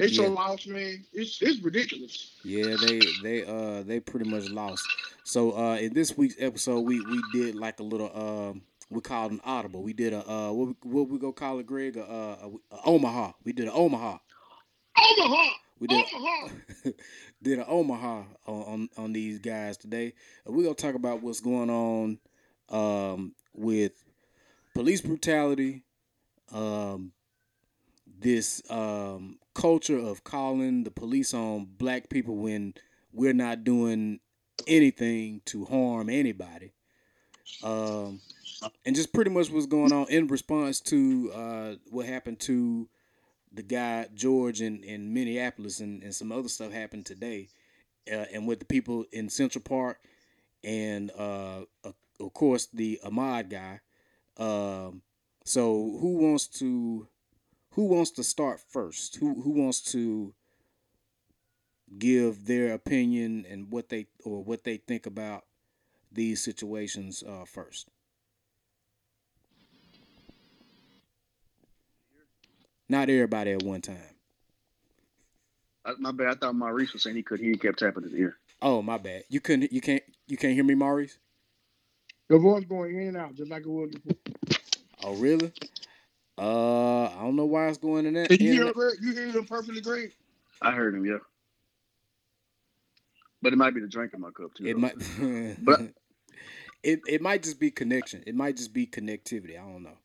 They so Yeah. lost, man. It's it's ridiculous. Yeah, they they uh they pretty much lost. So uh in this week's episode we we did like a little um we called an audible. We did a uh what we, what we go call it Greg a, uh, a, a Omaha. We did an Omaha. Omaha, We did Omaha. did an Omaha on, on on these guys today. And we're gonna talk about what's going on um with police brutality, um this um culture of calling the police on black people when we're not doing anything to harm anybody. Um and just pretty much what's going on in response to uh what happened to the guy George in, in Minneapolis and, and some other stuff happened today, uh, and with the people in Central Park, and uh, of course the Ahmaud guy. Um, so who wants to who wants to start first? Who who wants to give their opinion and what they or what they think about these situations uh, first? Not everybody at one time. I, my bad. I thought Maurice was saying he could. He kept tapping his ear. Oh my bad. You couldn't. You can't. You can't hear me, Maurice. Your voice going in and out just like it was before. Oh really? Uh, I don't know why it's going in that. Did you hear that- him? You hear him perfectly great. I heard him. Yeah. But it might be the drink in my cup too. It though. might. But- it it might just be connection. It might just be connectivity. I don't know.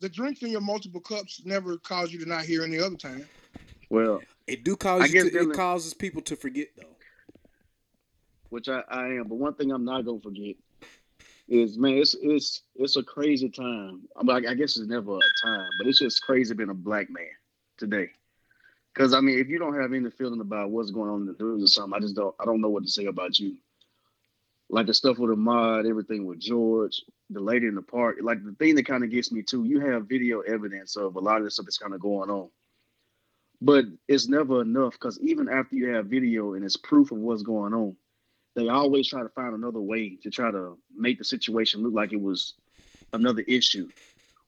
The drinks in your multiple cups never cause you to not hear any other time. Well, It do cause you guess to, it Dylan- causes people to forget though. which I, I am. But one thing I'm not gonna forget is, man, it's it's it's a crazy time. I'm like, I guess it's never a time, but it's just crazy being a black man today. Because I mean, if you don't have any feeling about what's going on in the news or something, I just don't. I don't know what to say about you. Like the stuff with Ahmaud, everything with George, the lady in the park. Like the thing that kind of gets me too. You have video evidence of a lot of the stuff that's kind of going on, but it's never enough. Because even after you have video and it's proof of what's going on, they always try to find another way to try to make the situation look like it was another issue.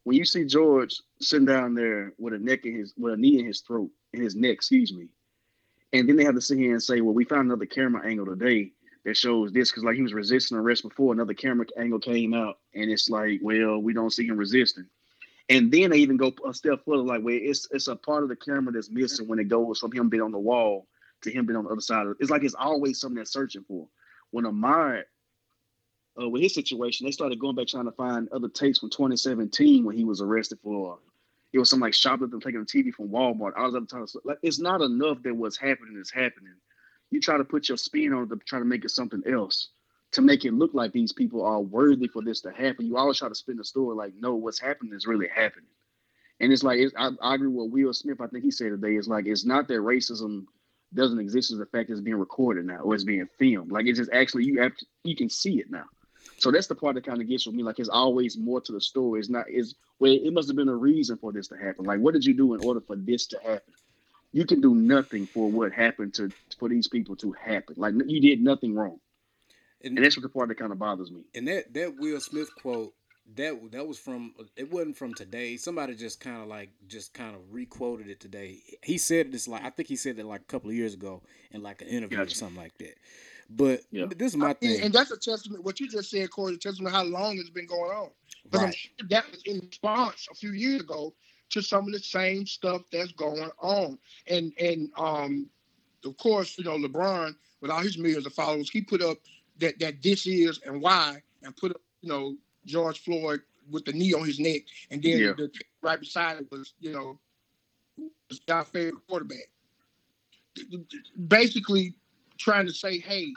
When you see George sitting down there with a neck in his with a knee in his throat, in his neck, excuse me, and then they have to sit here and say, "Well, we found another camera angle today that shows this," because like he was resisting arrest before, another camera angle came out, and it's like, well, we don't see him resisting. And then they even go a step further, like, well, it's it's a part of the camera that's missing when it goes from him being on the wall to him being on the other side. Of. It's like it's always something they're searching for. When Ahmaud, uh, with his situation, they started going back trying to find other tapes from 2017 when he was arrested for. It was some like shoplifting, taking a TV from Walmart. All this other time, like it's not enough that what's happening is happening. You try to put your spin on it to try to make it something else, to make it look like these people are worthy for this to happen. You always try to spin the story like, no, what's happening is really happening. And it's like it's, I, I agree with Will Smith. I think he said today. It's like it's not that racism doesn't exist as the fact it's being recorded now or it's being filmed. Like it's just actually you have to, you can see it now. So that's the part that kind of gets with me. Like it's always more to the story. It's not is well, it must have been a reason for this to happen. Like what did you do in order for this to happen? You can do nothing for what happened to for these people to happen. Like you did nothing wrong. And, And that's what the part that kind of bothers me. and that that Will Smith quote that that was from it wasn't from today. Somebody just kind of like just kind of requoted it today. He said this like I think he said that like a couple of years ago in like an interview or something like that. But Yeah. this is my And, thing. and that's a testament. What you just said, Corey, a testament how long it's been going on. Because I'm Right. sure that was in response a few years ago to some of the same stuff that's going on. And and um, of course, you know, LeBron with all his millions of followers, he put up that that this is and why, and put up you know George Floyd with the knee on his neck, and then Yeah. the, right beside it was you know was our favorite quarterback. Basically, trying to say, hey,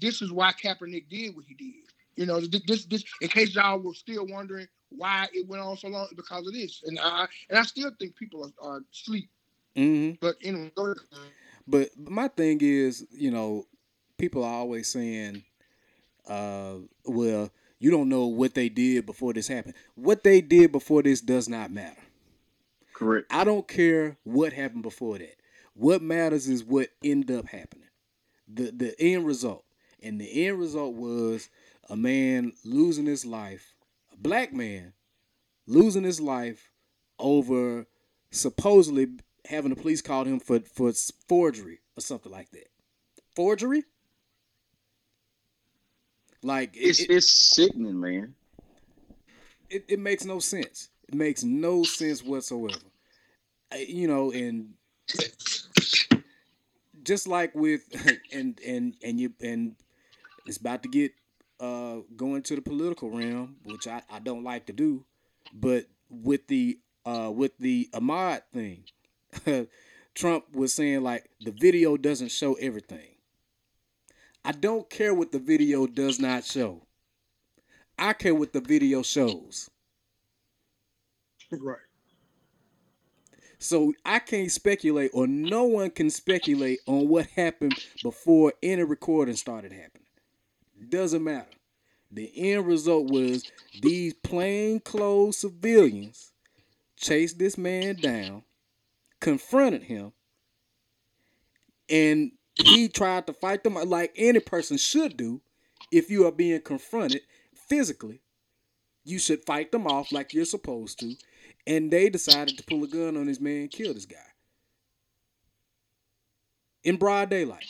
this is why Kaepernick did what he did. You know, this this in case y'all were still wondering why it went on so long because of this, and I and I still think people are, are asleep. hmm But anyway. But my thing is, you know, people are always saying, uh, well, you don't know what they did before this happened. What they did before this does not matter. Correct. I don't care what happened before that. What matters is what ended up happening. The the end result. And the end result was a man losing his life, a black man losing his life over supposedly having the police call him for for forgery or something like that. Forgery? Like it's it, it's sickening, man. It it makes no sense. It makes no sense whatsoever. You know, and just like with and and and you and it's about to get uh going to the political realm, which I, I don't like to do, but with the uh with the Ahmaud thing, Trump was saying like the video doesn't show everything. I don't care what the video does not show. I care what the video shows. Right. So I can't speculate, or no one can speculate on what happened before any recording started happening. Doesn't matter. The end result was these plainclothes civilians chased this man down, confronted him, and he tried to fight them like any person should do if you are being confronted physically. You should fight them off like you're supposed to. And they decided to pull a gun on this man and kill this guy. In broad daylight.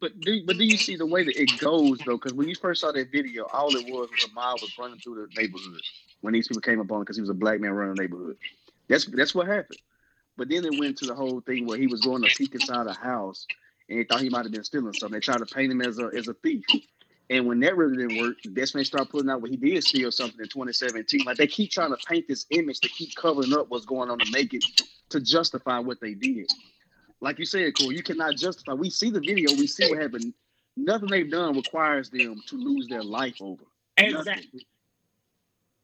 But do but do you see the way that it goes though? Because when you first saw that video, all it was was a mob was running through the neighborhood when these people came up on because he was a black man running the neighborhood. That's that's what happened. But then it went to the whole thing where he was going to peek inside a house and they thought he might have been stealing something. They tried to paint him as a as a thief. And when that really didn't work, that's when they started putting out what he did steal something in 2017. Like they keep trying to paint this image to keep covering up what's going on to make it to justify what they did. Like you said, Cool, you cannot justify. We see the video, we see what happened. Nothing they've done requires them to lose their life over. Exactly.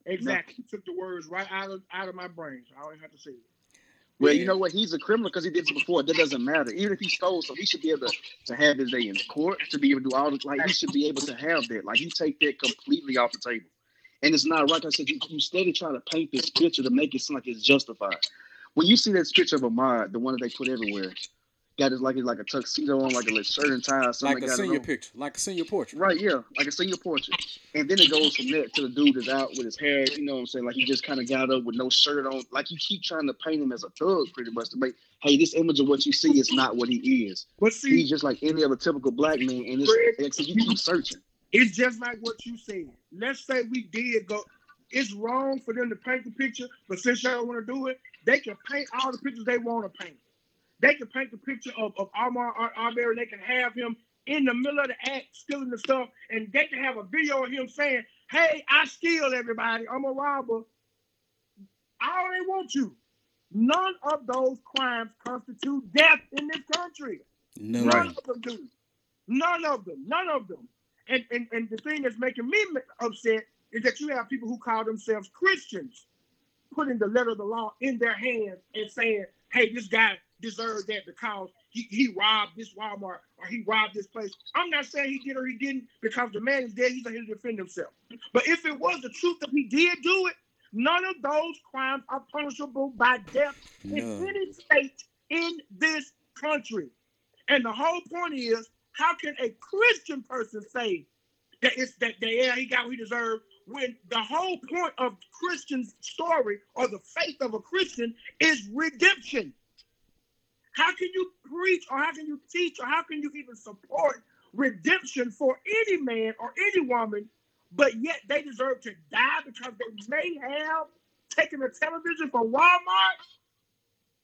Exactly. You took the words right out of out of my brain. I don't have to say it. Well, you know what? He's a criminal because he did it before. That doesn't matter. Even if he stole so he should be able to, to have his day in court, to be able to do all this. Like, he should be able to have that. Like, you take that completely off the table. And it's not right. Like I said, you, you steady trying to paint this picture to make it seem like it's justified. When you see that picture of Ahmaud, the one that they put everywhere, got his like like a tuxedo on, like a little shirt and tie, something like a senior picture, like a senior portrait. Right, yeah, like a senior portrait. And then it goes from there to the dude is out with his hair, you know what I'm saying? Like he just kind of got up with no shirt on. Like you keep trying to paint him as a thug, pretty much to make, hey, this image of what you see is not what he is. But see, he's just like any other typical black man, and it's, like, you keep searching. It's just like what you said. Let's say we did go. It's wrong for them to paint the picture, but since y'all want to do it, they can paint all the pictures they want to paint. They can paint the picture of, of Ahmaud Arbery. They can have him in the middle of the act stealing the stuff, and they can have a video of him saying, "Hey, I steal everybody. I'm a robber." All they want you. None of those crimes constitute death in this country. No. None of them do. None of them. None of them. And, and and the thing that's making me upset is that you have people who call themselves Christians putting the letter of the law in their hands and saying, "Hey, this guy deserve that because he, he robbed this Walmart or he robbed this place. I'm not saying he did or he didn't because the man is dead. He's here to defend himself. But if it was the truth that he did do it, none of those crimes are punishable by death no. in any state in this country. And the whole point is, how can a Christian person say that it's that, that yeah, he got what he deserved when the whole point of Christian's story or the faith of a Christian is redemption? How can you preach or how can you teach or how can you even support redemption for any man or any woman, but yet they deserve to die because they may have taken a television from Walmart?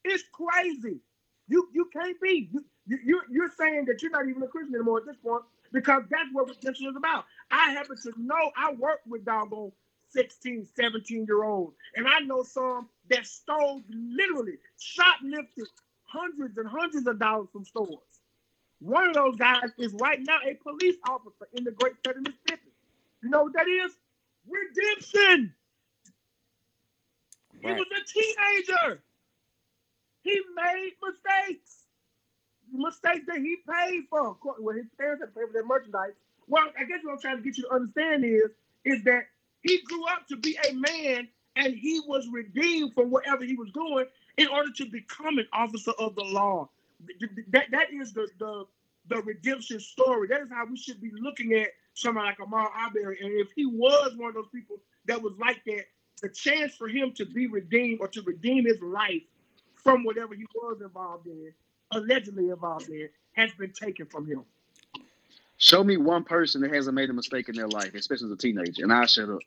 It's crazy. You you can't be. You, you, you're saying that you're not even a Christian anymore at this point because that's what redemption is about. I happen to know I work with doggone 16, 17 year olds, and I know some that stole literally, shoplifted hundreds and hundreds of dollars from stores. One of those guys is right now a police officer in the great state of Mississippi. You know what that is? Redemption. Right. He was a teenager. He made mistakes. Mistakes that he paid for. Well, his parents had to pay for their merchandise. Well, I guess what I'm trying to get you to understand is, is that he grew up to be a man and he was redeemed from whatever he was doing in order to become an officer of the law. That, that is the, the, the redemption story. That is how we should be looking at somebody like Ahmaud Arbery. And if he was one of those people that was like that, the chance for him to be redeemed or to redeem his life from whatever he was involved in, allegedly involved in, has been taken from him. Show me one person that hasn't made a mistake in their life, especially as a teenager, and I'll shut up.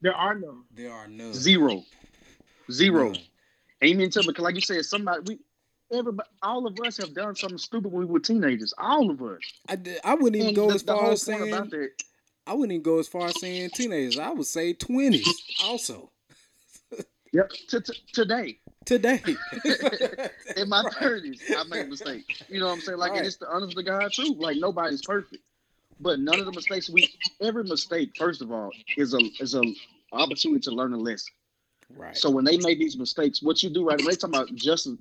There are none. There are none. Zero. Zero. None. Amen to because like you said, somebody we everybody all of us have done something stupid when we were teenagers. All of us. I, I wouldn't even And go the, as far as saying about that, I wouldn't even go as far as saying teenagers. I would say twenties also yep, to, to, today. today. in my thirties, I made mistakes. You know what I'm saying? Like, Right. it's the honest to God truth. Like, nobody's perfect, but none of the mistakes we every mistake, first of all, is a is a opportunity to learn a lesson. Right. So when they made these mistakes, what you do right? They talk about justice,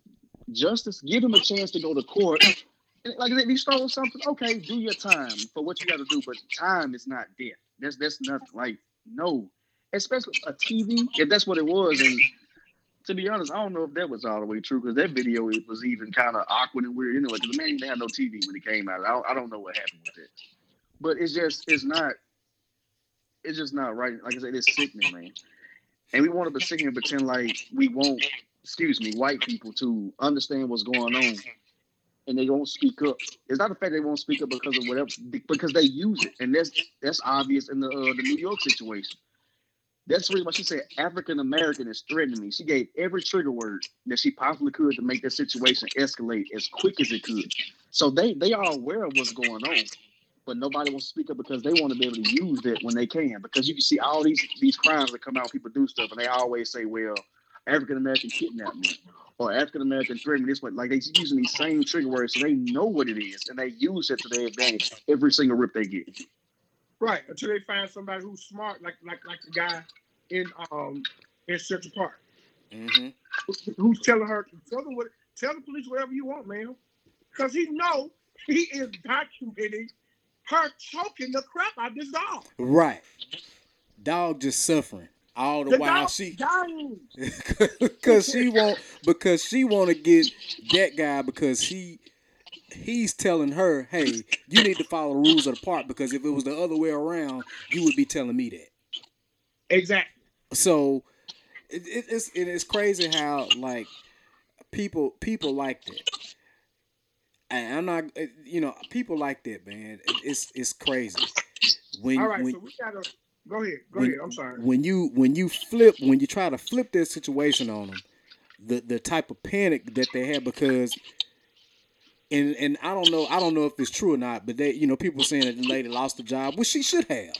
justice, give him a chance to go to court. And like if you stole something, okay, do your time for what you got to do. But time is not death. That's that's nothing. Like no, especially a TV. If that's what it was, and to be honest, I don't know if that was all the way true because that video was even kind of awkward and weird anyway. Because the man didn't have no TV when it came out. I don't, I don't know what happened with it, but it's just it's not. It's just not right. Like I said, it's sickening, man. And we want to sit and pretend like we won't, excuse me, white people to understand what's going on, and they won't speak up. It's not the fact they won't speak up because of whatever, because they use it, and that's that's obvious in the uh, the New York situation. That's the reason why she said African American is threatening me. She gave every trigger word that she possibly could to make that situation escalate as quick as it could. So they they are aware of what's going on, but nobody wants to speak up because they want to be able to use it when they can. Because you can see all these these crimes that come out, people do stuff, and they always say, "Well, African American kidnapped me," or African American threatened me this way. Like they using these same trigger words, so they know what it is, and they use it to their advantage every single rip they get. Right, until they find somebody who's smart, like like like the guy in um in Central Park, mm-hmm. who- who's telling her tell them what tell the police whatever you want, man, because he know he is documenting her choking the crap out of this dog. Right. Dog just suffering all the, The while she dying. because she want because she want to get that guy because he he's telling her, hey, you need to follow the rules of the park because if it was the other way around, you would be telling me that. Exactly. So it, it, it's it is crazy how like people people like that. And I'm not, uh, you know, people like that, man. It's it's crazy when All right, when so we gotta go ahead. Go when, ahead. I'm sorry. when you when you flip when you try to flip that situation on them, the the type of panic that they have because. And, and I don't know I don't know if it's true or not, but they you know people saying that the lady lost the job, which she should have.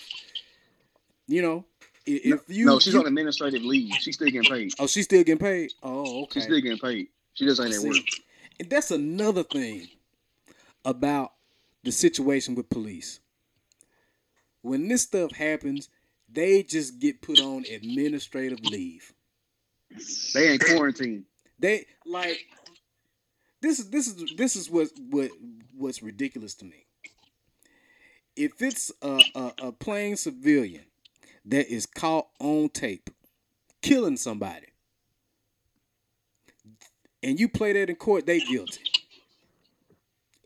You know, i- if you no, she's you- on administrative leave. She's still getting paid. oh she's still getting paid. Oh okay. She's still getting paid. She just ain't at work. and that's another thing about the situation with police. When this stuff happens, they just get put on administrative leave. They ain't quarantined. They like this is this is this is what what what's ridiculous to me. If it's a, a, a plain civilian that is caught on tape killing somebody, and you play that in court, they guilty.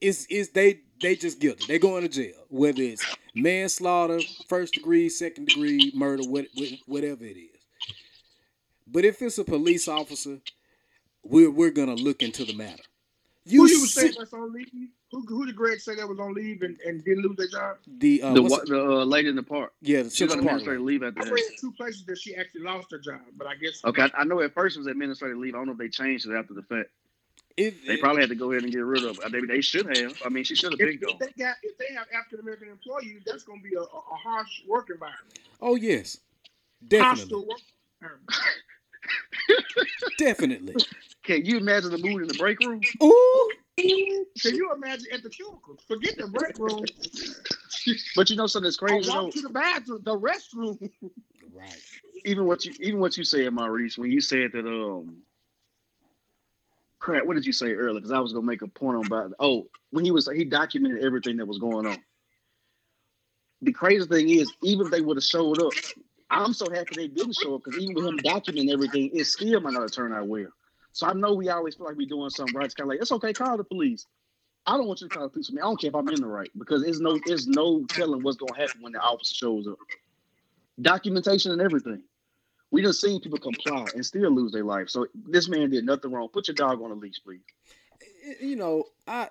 It's it's they they just guilty. They going to jail, whether it's manslaughter, first degree, second degree murder, what, what- whatever it is. But if it's a police officer, we're we're gonna look into the matter. who you was saying see- that's on leave? Who, who did Greg say that was on leave and, and didn't lose their job? the uh, the what's wa- the uh, lady in the park. yeah the She's on Central Park. administrative leave after I that. read two places that she actually lost her job, but I guess Okay, I, I know at first it was administrative leave. I don't know if they changed it after the fact. It- They it- probably had to go ahead and get rid of it. Maybe they should have. I mean, she should have if, been if gone. they got if they have African American employees, that's going to be a, a, a harsh work environment. oh yes, definitely, Hostile work environment. definitely. Can you imagine the mood in the break room? Ooh, Can you imagine at the cubicle? Forget the break room. But you know something that's I crazy though. to the bathroom, the restroom. right. Even what you even what you said, Maurice, when you said that um crap, what did you say earlier? Because I was gonna make a point on about oh when he was he documented everything that was going on. The crazy thing is, even if they would have showed up, I'm so happy they didn't show up because even with him documenting everything, it still might not have turned out well. So I know we always feel like we're doing something right. It's kind of like it's okay, call the police. I don't want you to call the police for me. I don't care if I'm in the right because there's no there's no telling what's gonna happen when the officer shows up. Documentation and everything. We just seen people comply and still lose their life. So this man did nothing wrong. Put your dog on a leash, please. You know, I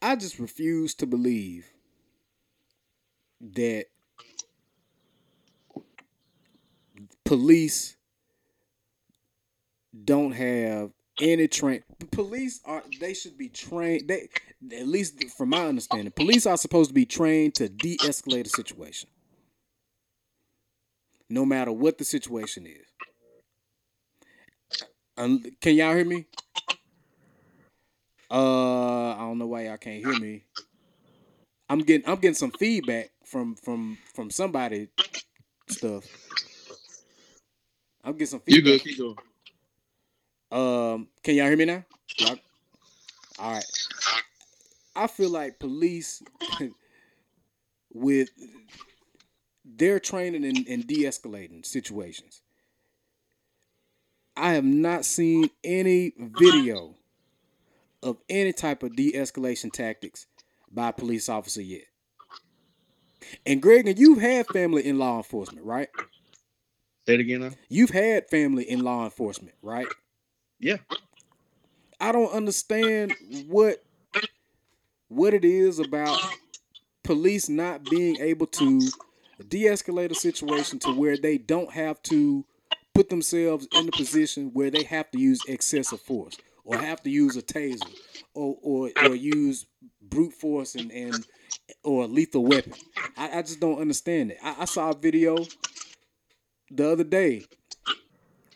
I just refuse to believe that police don't have any train. Police are they should be trained. They at least from my understanding, police are supposed to be trained to de-escalate a situation, no matter what the situation is. Um, can y'all hear me? Uh, I don't know why y'all can't hear me. I'm getting I'm getting some feedback from from from somebody stuff. I'm getting some You feedback. good? Keep going. Um, can y'all hear me now? Y'all- All right. I feel like police with their training in, in de-escalating situations. I have not seen any video of any type of de-escalation tactics by a police officer yet. And Greg, and you've had family in law enforcement, right? Say it again now. You've had family in law enforcement, right? Yeah. I don't understand what what it is about police not being able to de-escalate a situation to where they don't have to put themselves in a position where they have to use excessive force or have to use a taser or or, or use brute force and, and or a lethal weapon. I, I just don't understand it. I, I saw a video the other day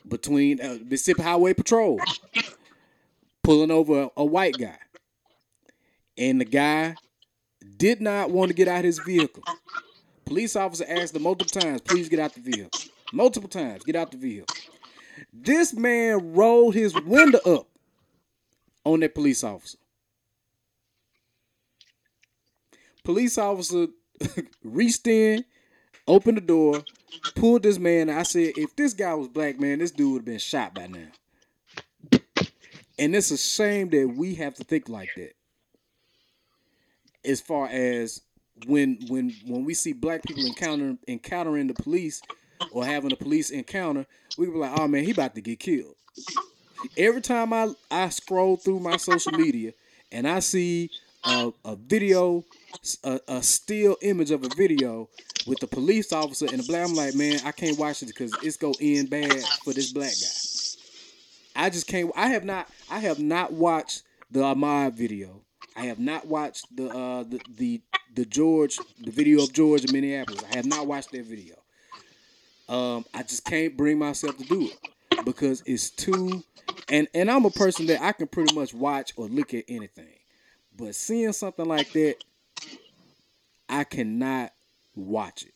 between uh, Mississippi Highway Patrol pulling over a, a white guy, and the guy did not want to get out of his vehicle. Police officer asked him multiple times, "Please get out the vehicle." Multiple times, get out the vehicle. This man rolled his window up on that police officer. Police officer reached in, opened the door, pulled this man. I said, if this guy was black, man, this dude would have been shot by now. And it's a shame that we have to think like that. As far as when when when we see black people encounter encountering the police or having a police encounter, we be like, oh man, he about to get killed. Every time I, I scroll through my social media and I see a, a video, a, a still image of a video with the police officer and the black, I'm like, man, I can't watch it because it's gonna end bad for this black guy. I just can't. I have not. I have not watched the Ahmaud video. I have not watched the uh the the, the George the video of George in Minneapolis. I have not watched that video. Um, I just can't bring myself to do it because it's too. And and I'm a person that I can pretty much watch or look at anything, but seeing something like that, I cannot watch it.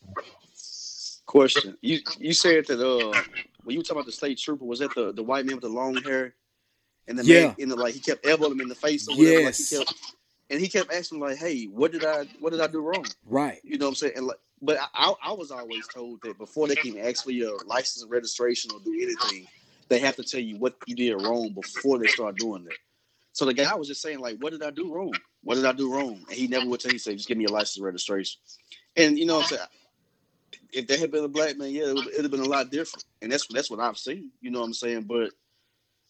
Question. You you said that uh when you were talking about the state trooper, was that the, the white man with the long hair? And the Yeah. man in the like he kept elbowing him in the face or whatever. Yes. Like he kept, and he kept asking like, "Hey, what did I what did I do wrong?" Right. You know what I'm saying? And like, but I, I was always told that before they can ask for your license and registration or do anything, they have to tell you what you did wrong before they start doing it. So the guy was just saying like, "What did I do wrong? What did I do wrong?" And he never would tell. He said, "Just give me your license and registration." And you know what I'm saying? If there had been a black man, yeah, it would have been a lot different. And that's that's what I've seen. You know what I'm saying? But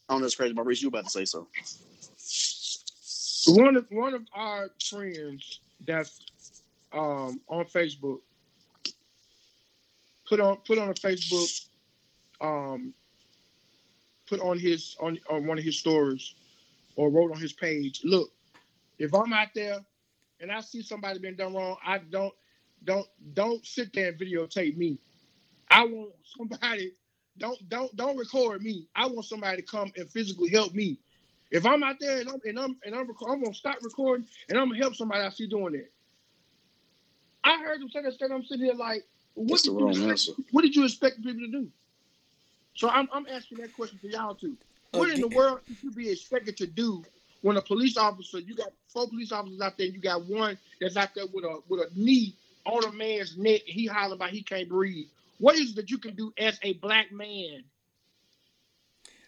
I don't know. It's crazy. Maurice, you about to say so? One of one of our friends that's um, on Facebook put on put on a Facebook um, put on his on on one of his stories or wrote on his page. Look, if I'm out there and I see somebody been done wrong, I don't don't don't sit there and videotape me. I want somebody don't don't don't record me. I want somebody to come and physically help me. If I'm out there and I'm and I'm and I'm, rec- I'm gonna stop recording and I'm gonna help somebody I see doing it. I heard him say that stuff. I'm sitting here like, what That's did, the you expect, answer. what did you expect people to do? So I'm, I'm asking that question to y'all too. Uh, what in the world should you be expected to do when a police officer, you got four police officers out there, and you got one that's out there with a with a knee on a man's neck, and he hollering about he can't breathe. What is it that you can do as a black man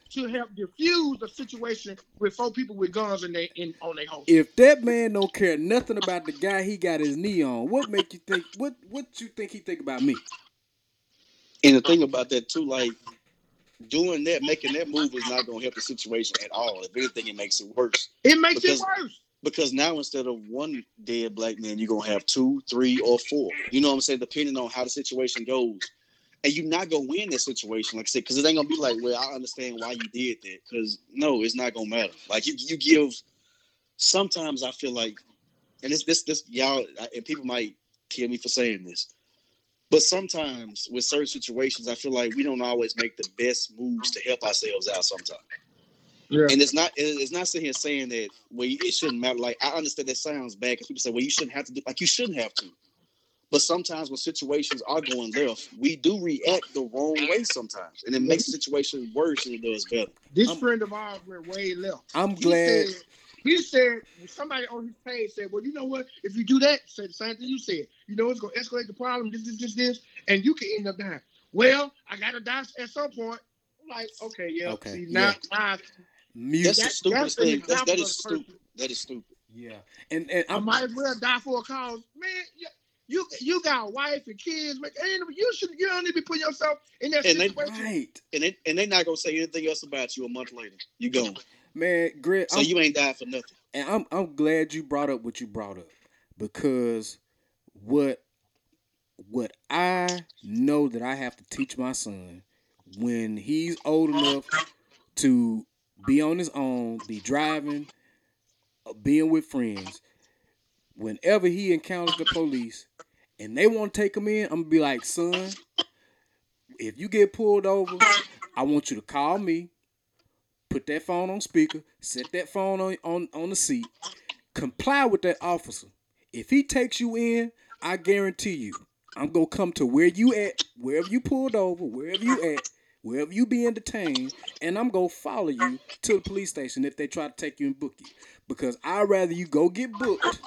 to help diffuse the situation with four people with guns in their in on their holster? If that man don't care nothing about the guy he got his knee on, what make you think? What what you think he think about me? And the thing about that too, like doing that, making that move is not going to help the situation at all. If anything, it makes it worse. It makes Because- it worse. Because now instead of one dead black man, you're gonna have two, three, or four. You know what I'm saying? Depending on how the situation goes. And you're not gonna win that situation, like I said, because it ain't gonna be like, well, I understand why you did that. Because no, it's not gonna matter. Like you, you give. Sometimes I feel like, and this, this, this, y'all, and people might kill me for saying this, but sometimes with certain situations, I feel like we don't always make the best moves to help ourselves out. Sometimes. Yeah. And it's not it's not sitting here saying that well it shouldn't matter. Like I understand that sounds bad because people say well you shouldn't have to do like you shouldn't have to. But sometimes when situations are going left, we do react the wrong way sometimes, and it makes the situation worse than it does better. This I'm- friend of ours went way left. I'm He glad. said, he said somebody on his page said, "Well, you know what? If you do that, say the same thing you said. You know it's gonna escalate the problem. This, this, this, this, and you can end up dying. Well, I gotta die at some point. I'm like, okay, yeah. Okay, See, now, now Mute. That's the that- stupidest thing. That's, that example is of a person. stupid. That is stupid. yeah, and and I I'm might as well die for a cause, man. You you, you got a wife and kids, man. ain't- You should you don't need to be putting yourself in that And they- situation. right, And they and they're not gonna say anything else about you a month later. You gone. man. Greg, So I'm, you ain't died for nothing. and I'm I'm glad you brought up what you brought up because what what I know that I have to teach my son when he's old enough to be on his own, be driving, uh, being with friends. Whenever he encounters the police and they want to take him in, I'm gonna be like, son, if you get pulled over, I want you to call me, put that phone on speaker, set that phone on on, on the seat, comply with that officer. If he takes you in, I guarantee you, I'm gonna come to where you at, wherever you pulled over, wherever you at, wherever you being detained, and I'm gonna follow you to the police station if they try to take you and book you. Because I'd rather you go get booked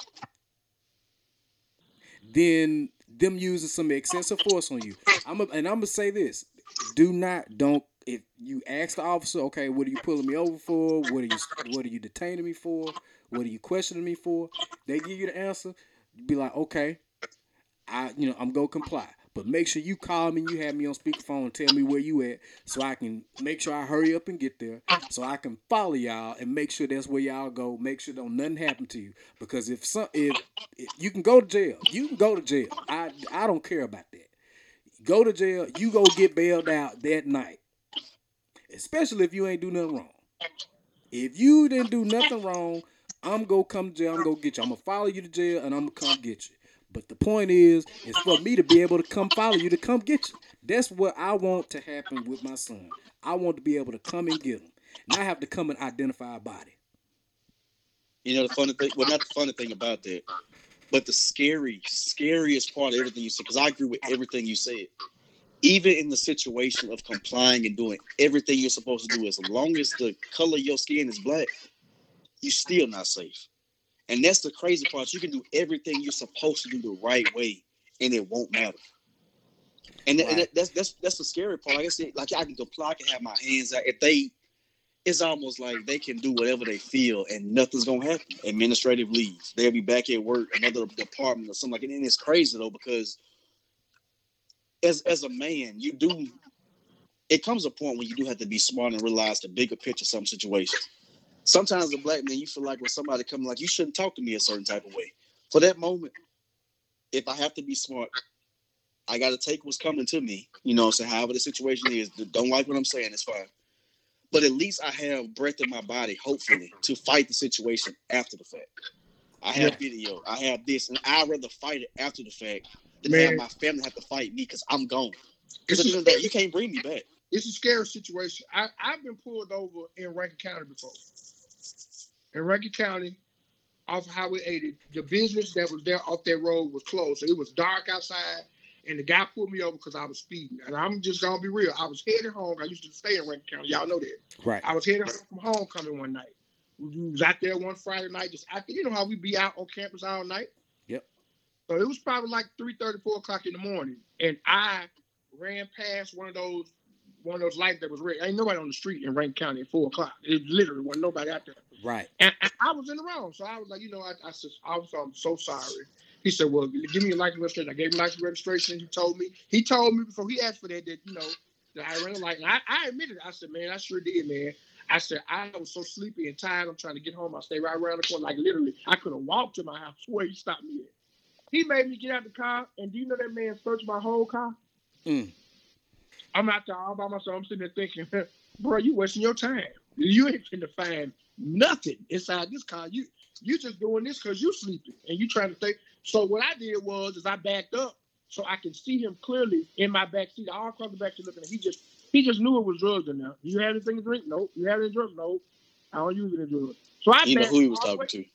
than them using some excessive force on you. I'm a, and I'm gonna say this: do not don't if you ask the officer, okay, what are you pulling me over for? What are you what are you detaining me for? What are you questioning me for? They give you the answer. Be like, okay, I you know I'm gonna comply. But make sure you call me and you have me on speakerphone and tell me where you at so I can make sure I hurry up and get there so I can follow y'all and make sure that's where y'all go. Make sure don't nothing happen to you. Because if some if, if you can go to jail, you can go to jail. I I don't care about that. Go to jail, you go get bailed out that night. Especially if you ain't do nothing wrong. If you didn't do nothing wrong, I'm gonna come to jail, I'm gonna get you. I'm gonna follow you to jail and I'm gonna come get you. But the point is, is for me to be able to come follow you to come get you. That's what I want to happen with my son. I want to be able to come and get him. Not have to come and identify a body. You know the funny thing, well, not the funny thing about that, but the scary, scariest part of everything you said, because I agree with everything you said. Even in the situation of complying and doing everything you're supposed to do, as long as the color of your skin is black, you're still not safe. And that's the crazy part. You can do everything you're supposed to do the right way, and it won't matter. And, th- and that- that's that's that's the scary part. Like I said, like I can comply, I can have my hands out. If they it's almost like they can do whatever they feel and nothing's gonna happen. Administrative leaves. They'll be back at work, another department or something like that. And it's crazy though, because as as a man, you do it comes a point when you do have to be smart and realize the bigger picture of some situations. Sometimes as a black man, you feel like when somebody comes like you shouldn't talk to me a certain type of way. For that moment, if I have to be smart, I gotta take what's coming to me. You know so However the situation is, don't like what I'm saying, it's fine but at least I have breath in my body, hopefully, to fight the situation after the fact. I have video, I have this, and I'd rather fight it after the fact than Man. have my family have to fight me because I'm gone. Because at the a, end of the day, you can't bring me back. It's a scary situation. I, I've been pulled over in Rankin County before. In Rankin County, off of Highway 80, the business that was there off that road was closed. So it was dark outside, and the guy pulled me over because I was speeding. And I'm just gonna be real. I was headed home. I used to stay in Rankin County. Y'all know that. Right. I was headed home from homecoming one night. We was out there one Friday night, just after you know how we be out on campus all night. Yep. So it was probably like 3 4 o'clock in the morning. And I ran past one of those one of those lights that was red. Ain't nobody on the street in Rankin County at four o'clock. It literally wasn't nobody out there. Right. And, and I was in the wrong. So I was like, you know, I, I said, I was I'm so sorry. He said, "Well, give me your license registration." I gave him license registration. He told me. He told me before he asked for that that you know that I ran a light. I, I admitted. I said, "Man, I sure did, man." I said, "I was so sleepy and tired. I'm trying to get home. I stay right around the corner. Like literally, I could have walked to my house where he stopped me at. He made me get out the car, and do you know that man searched my whole car? Mm. I'm out there all by myself. I'm sitting there thinking, bro, you wasting your time. You ain't finna find nothing inside this car. You you just doing this because you're sleeping and you trying to think. So what I did was is I backed up so I can see him clearly in my back seat, all across the back seat looking. At he just he just knew it was drugs in there. You have anything to drink? Nope. You have any drugs? Nope. I don't use any drugs. So I You know who he was talking way- to.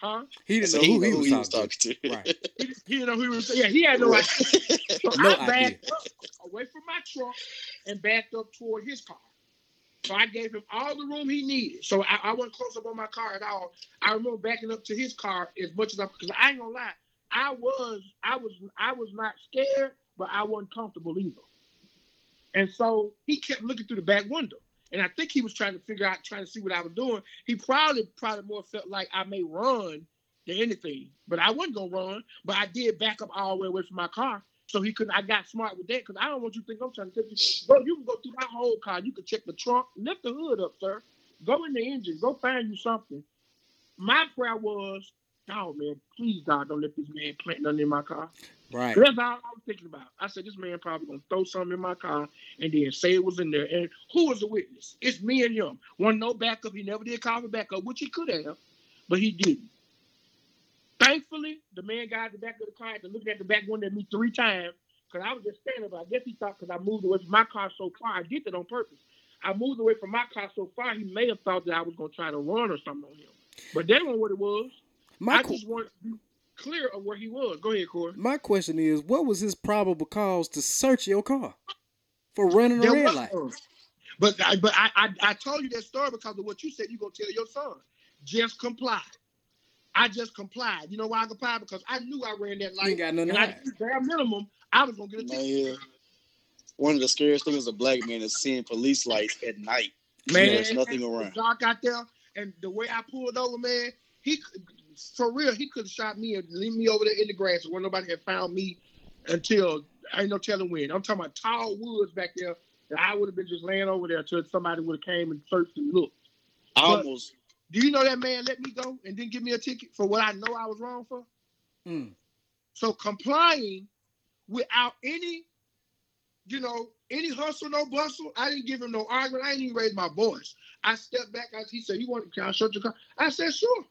Huh? He didn't So know he who know he was talking, to. to. Right. He, he didn't know who he was. Yeah, he had no idea. So No I backed up away from my truck and backed up toward his car. So I gave him all the room he needed. So I, I wasn't close up on my car at all. I remember backing up to his car as much as I because I ain't gonna lie. I was I was I was not scared, but I wasn't comfortable either. And so he kept looking through the back window. And I think he was trying to figure out, trying to see what I was doing. He probably probably more felt like I may run than anything. But I wasn't gonna run. But I did back up all the way away from my car. So he couldn't. I got smart with that because I don't want you to think I'm trying to take you. Bro, you can go through my whole car. You can check the trunk, lift the hood up, sir. Go in the engine. Go find you something. My prayer was, oh man, please God, don't let this man plant nothing in my car. Right. That's all I was thinking about. I said, this man probably gonna throw something in my car and then say it was in there. And who was the witness? It's me and him. One no backup. He never did call me backup, which he could have, but he didn't. Thankfully, the man got the back of the car and looked at the back window at me three times because I was just standing there. I guess he thought because I moved away from my car so far, I did that on purpose. I moved away from my car so far, he may have thought that I was gonna try to run or something on him. But that wasn't what it was. My I just wanted to clear of where he was. Go ahead, Corey. my question is, what was his probable cause to search your car for running a There red light? none. But I, but I, I I told you that story because of what you said. You gonna tell your son. Just comply. I just complied. You know why I complied? Because I knew I ran that You light. ain't got nothing and I hide. knew bare minimum I was gonna get a ticket. Man, one of the scariest things as a black man is seeing police lights at night. Man, there's nothing and it was around. dark out there, and the way I pulled over, man, he could- for real, he could have shot me and leave me over there in the grass where nobody had found me until I ain't no telling when. I'm talking about tall woods back there that I would have been just laying over there until somebody would have came and searched and looked. I But- almost Do you know that man let me go and didn't give me a ticket for what I know I was wrong for? Mm. So complying without any, you know, any hustle, no bustle. I didn't give him no argument. I didn't even raise my voice. I stepped back. I, he said, "You want? To can I shut your car?" I said, "Sure."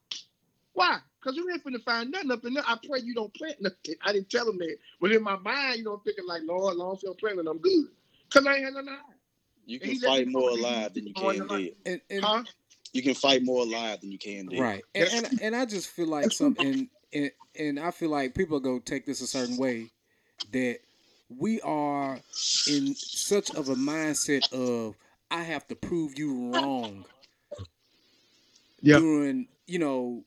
Why? Because you ain't finna find nothing up in there. I pray you don't plant nothing. I didn't tell him that, but in my mind, you know, I'm thinking like, Lord, long as you don't plant nothing, I'm good. Cause I ain't had nothing to hide. you can fight more know alive than you can dead. And, and Huh? You can fight more alive than you can dead. Right. And, and and I just feel like something and and I feel like people go take this a certain way that we are in such of a mindset of I have to prove you wrong Yeah. during, you know,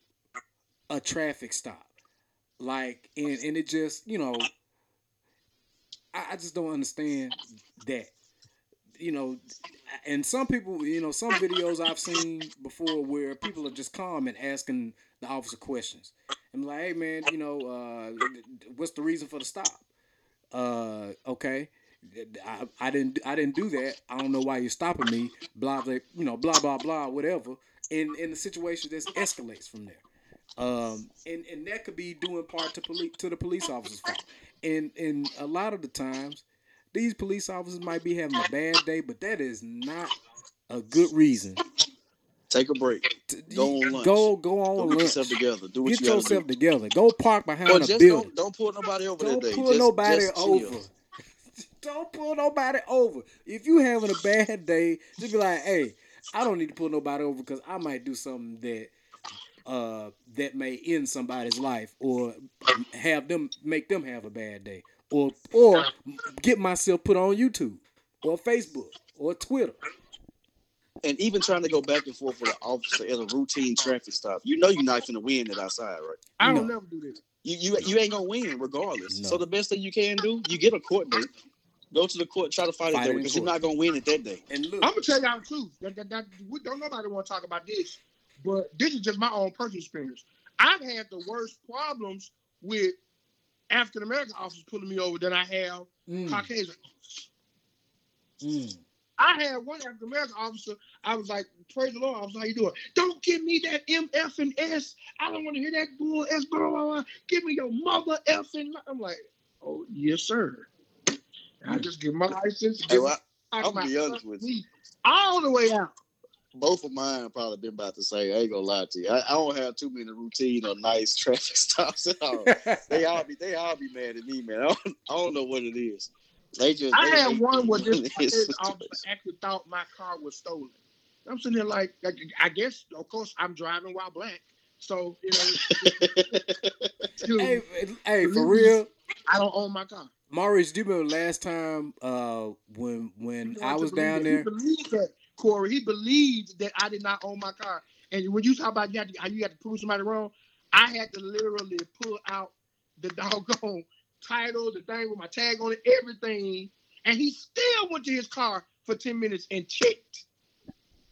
a traffic stop. Like and and it just, you know, I, I just don't understand that. You know, and some people, you know, some videos I've seen before where people are just calm and asking the officer questions. I'm like, hey man, you know, uh, what's the reason for the stop? Uh, okay, I, I didn't I didn't do that. I don't know why you're stopping me. Blah blah, you know, blah blah blah, whatever. And in the situation just escalates from there. Um, and and that could be due in part to police to the police officers' fault. And and a lot of the times, these police officers might be having a bad day, but that is not a good reason. Take a break. To, Go on lunch. Go go on Go get lunch. yourself together. Do what Get you yourself do. together. Go park behind But a just building. don't, don't pull nobody over Don't that pull Just- nobody just over. don't pull nobody over. If you having a bad day, just be like, hey, I don't need to pull nobody over because I might do something that uh that may end somebody's life or have them make them have a bad day. Or or get myself put on YouTube or Facebook or Twitter. And even trying to go back and forth with an officer at a routine traffic stop, you know you're not finna win it outside, right? I don't No. never do this. You you you ain't gonna win regardless. No. So the best thing you can do, you get a court date. Go to the court, try to fight, Fight it it in because you're not gonna win it that day. And look, I'm gonna tell y'all the truth. That, that, that, we don't nobody want to talk about this, but this is just my own personal experience. I've had the worst problems with African American officers pulling me over than I have Mm. Caucasian. Mm. I had one African American officer. I was like, "Praise the Lord, I officer, how you doing? Don't give me that M, F, and S. I don't want to hear that bull S. Blah, blah, blah. Give me your mother F and." I'm like, "Oh yes, sir." I just give my license. Hey, Give well, I'm gonna be honest with you. All the way out. Both of mine probably been about to say. I ain't gonna lie to you. I, I don't have too many routine or nice traffic stops at all. they all be they all be mad at me, man. I don't, I don't know what it is. They just I they had hate one me where in this this officer actually thought my car was stolen. I'm sitting there like, like, I guess, of course, I'm driving while black. So, you know, dude, hey, hey, for real, I don't own my car. Maurice, do you remember last time uh, when when He I wanted was to believe down that. there? He believed that, Corey. He believed that I did not own my car. And when you talk about you had to, how you had to prove somebody wrong, I had to literally pull out the doggone title, the thing with my tag on it, everything. And he still went to his car for 10 minutes and checked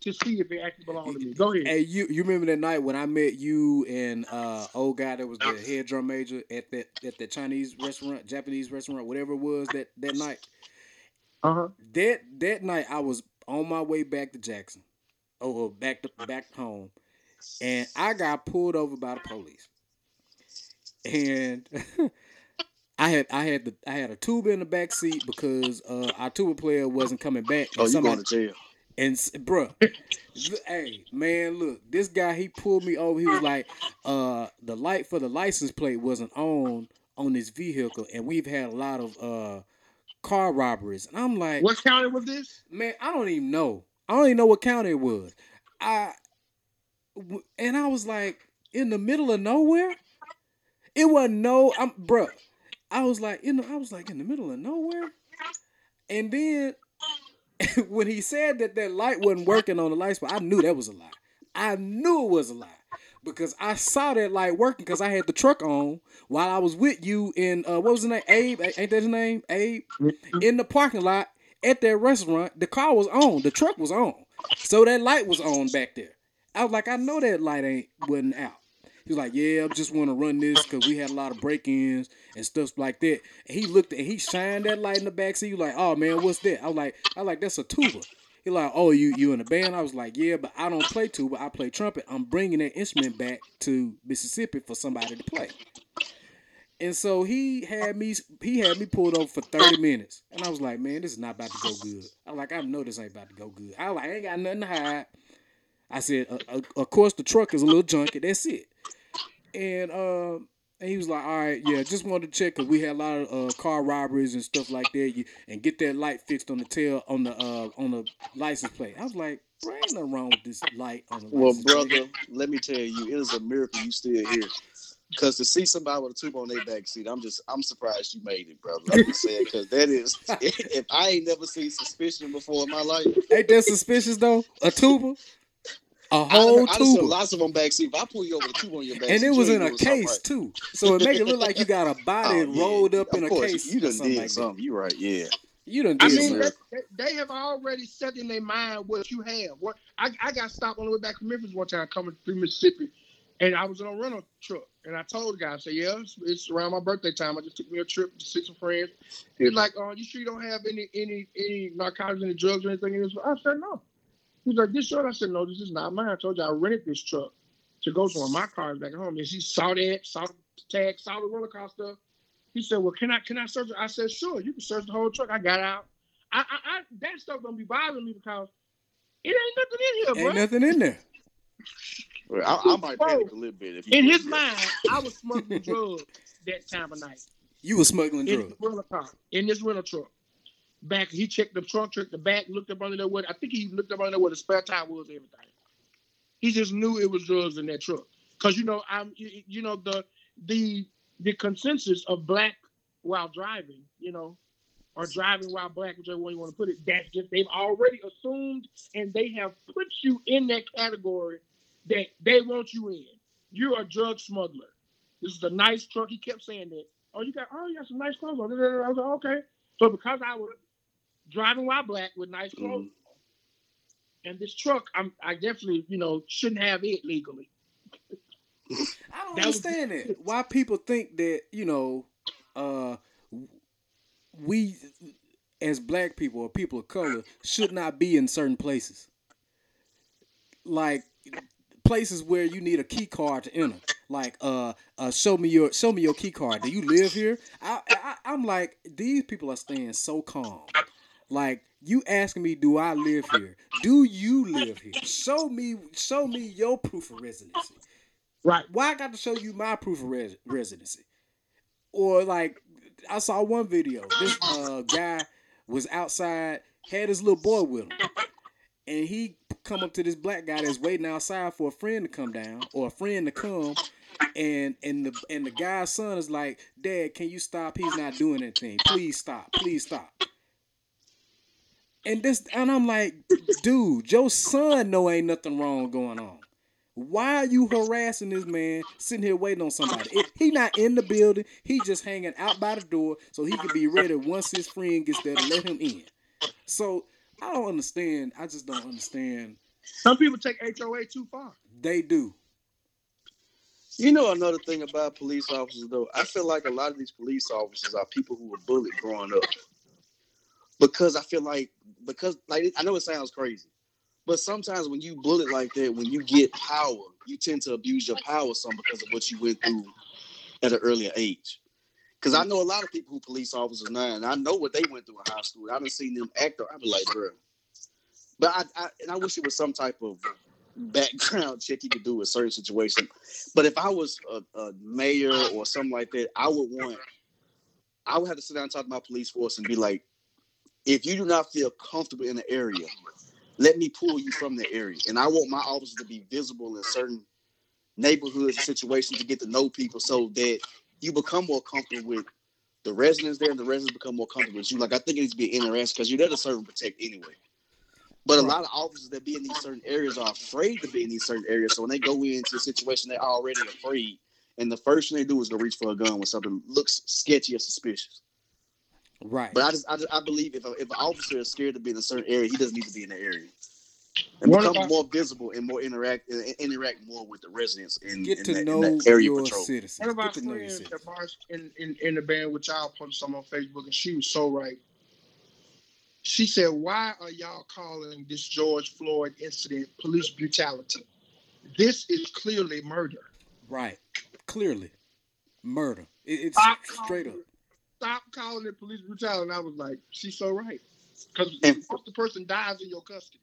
to see if it actually belonged to me. Go ahead. Hey, you you remember that night when I met you and uh old guy that was the head drum major at that at the Chinese restaurant, Japanese restaurant, whatever it was that that night. Uh-huh. That that night I was on my way back to Jackson, or back to back home, and I got pulled over by the police. And I had I had the I had a tuba in the back seat because uh, our tuba player wasn't coming back. Oh, you somebody- going to jail? and bruh, hey man, look, this guy he pulled me over. He was like, uh, the light for the license plate wasn't on on this vehicle, and we've had a lot of uh car robberies. And I'm like, What county was this? man, I don't even know. I don't even know what county it was. I and I was like, in the middle of nowhere. It wasn't no, I'm bruh. I was like, in the, I was like in the middle of nowhere, and then when he said that that light wasn't working on the light spot, I knew that was a lie. I knew it was a lie because I saw that light working because I had the truck on while I was with you in uh, what was his name? Abe, ain't that his name? Abe in the parking lot at that restaurant. The car was on, the truck was on, so that light was on back there. I was like, I know that light ain't wasn't out. He was like, Yeah, I just want to run this because we had a lot of break-ins and stuff like that. And he looked and he shined that light in the back seat. He was like, Oh man, what's that? I was like, I was like, that's a tuba. He like, oh, you you in a band? I was like, yeah, but I don't play tuba. I play trumpet. I'm bringing that instrument back to Mississippi for somebody to play. And so he had me he had me pulled over for 30 minutes. And I was like, man, this is not about to go good. I am like, I know this ain't about to go good. I like, I ain't got nothing to hide. I said, uh, uh, of course the truck is a little junky. That's it. And uh, and he was like, all right, yeah, just wanted to check because we had a lot of uh, car robberies and stuff like that. You, and get that light fixed on the tail on the uh, on the license plate. I was like, bro, ain't nothing wrong with this light on the Well, license plate. brother, let me tell you, it is a miracle you still here. Cause to see somebody with a tube on their back seat, I'm just I'm surprised you made it, brother. I'm just saying, cause that is if I ain't never seen suspicion before in my life. Ain't that suspicious though? A tuba, a I, whole I saw tuba, lots of them back seat. If I pull you over the tube on your back and it was in a case right. too. So it make it look like you got a body Oh, yeah. rolled up in a course, case. You done something did like that. something. You right, yeah. You done I did mean, something. they, they have already set in their mind what you have. What I, I got stopped on the way back from Memphis one time coming through Mississippi, and I was in a rental truck, and I told the guy, I said, "Yeah, it's, it's around my birthday time. I just took me a trip to see some friends." He's like, "Oh, you sure you don't have any any any narcotics, any drugs, or anything in this?" I said, "No." He's like, "This truck?" I said, "No, this is not mine. I told you I rented this truck to go somewhere. My car is back at home." And he saw that, saw the tag, saw the rental car stuff. He said, "Well, can I can I search?" it?" I said, "Sure, you can search the whole truck." I got out. I, I, I that stuff don't be bothering me because it ain't nothing in here, bro. Ain't bro. nothing in there. I, I might panic a little bit if In his me- mind, I was smuggling drugs that time of night You were smuggling in drugs. this rental car, in this rental truck. Back, he checked the trunk, checked the back, looked up under there. What I think he looked up under there where the spare tire was, everything. He just knew it was drugs in that truck, cause you know I'm, you know the the the consensus of black while driving, you know, or driving while black, whichever one you want to put it. That's just they've already assumed and they have put you in that category that they want you in. You're a drug smuggler. This is a nice truck. He kept saying that. Oh, you got oh, you got some nice clothes on. I was like, okay. So because I was driving while black with nice clothes, and this truck, I'm I definitely you know shouldn't have it legally. I don't That was- understand that. Why people think that you know uh, we as black people or people of color should not be in certain places. Like places where you need a key card to enter. Like, uh, uh, show me your show me your key card. Do you live here? I, I I'm like, these people are staying so calm. Like, you asking me, do I live here? Do you live here? Show me, show me your proof of residency. Right. Why I got to show you my proof of res- residency? Or like, I saw one video. This uh, guy was outside, had his little boy with him, and he come up to this black guy that's waiting outside for a friend to come down or a friend to come, and and the and the guy's son is like, Dad, can you stop? He's not doing anything. Please stop. Please stop. And this and I'm like, dude, your son know ain't nothing wrong going on. Why are you harassing this man sitting here waiting on somebody? If he not in the building, he just hanging out by the door so he can be ready once his friend gets there to let him in. So I don't understand. I just don't understand. Some people take HOA too far. They do. You know another thing about police officers though, I feel like a lot of these police officers are people who were bullied growing up. Because I feel like because like I know it sounds crazy, but sometimes when you bullet like that, when you get power, you tend to abuse your power some because of what you went through at an earlier age. Because I know a lot of people who police officers now, and I know what they went through in high school. I haven't seen them act. I be like, bro. But I, I and I wish it was some type of background check you could do a certain situation. But if I was a, a mayor or something like that, I would want. I would have to sit down and talk to my police force and be like, if you do not feel comfortable in the area, let me pull you from the area. And I want my officers to be visible in certain neighborhoods and situations to get to know people so that you become more comfortable with the residents there and the residents become more comfortable with you. Like I think it needs to be an interaction because you're there to serve and protect anyway. But a lot of officers that be in these certain areas are afraid to be in these certain areas. So when they go into a situation, they're already afraid. And the first thing they do is go reach for a gun when something looks sketchy or suspicious. Right. But I just, I, just, I believe if, a, if an officer is scared to be in a certain area, he doesn't need to be in the area. And What become about- more visible and more interact and interact more with the residents in, Get in to that, know in that area your patrol. citizens. One of our Get to know your friends citizens. that marched in, in, in the band with y'all posted some on Facebook, and she was so right. She said, "Why are y'all calling this George Floyd incident police brutality? This is clearly murder. Right. Clearly. Murder. It, it's Stop straight up. Stop calling it police brutality." And I was like, "She's so right." Because once the person dies in your custody,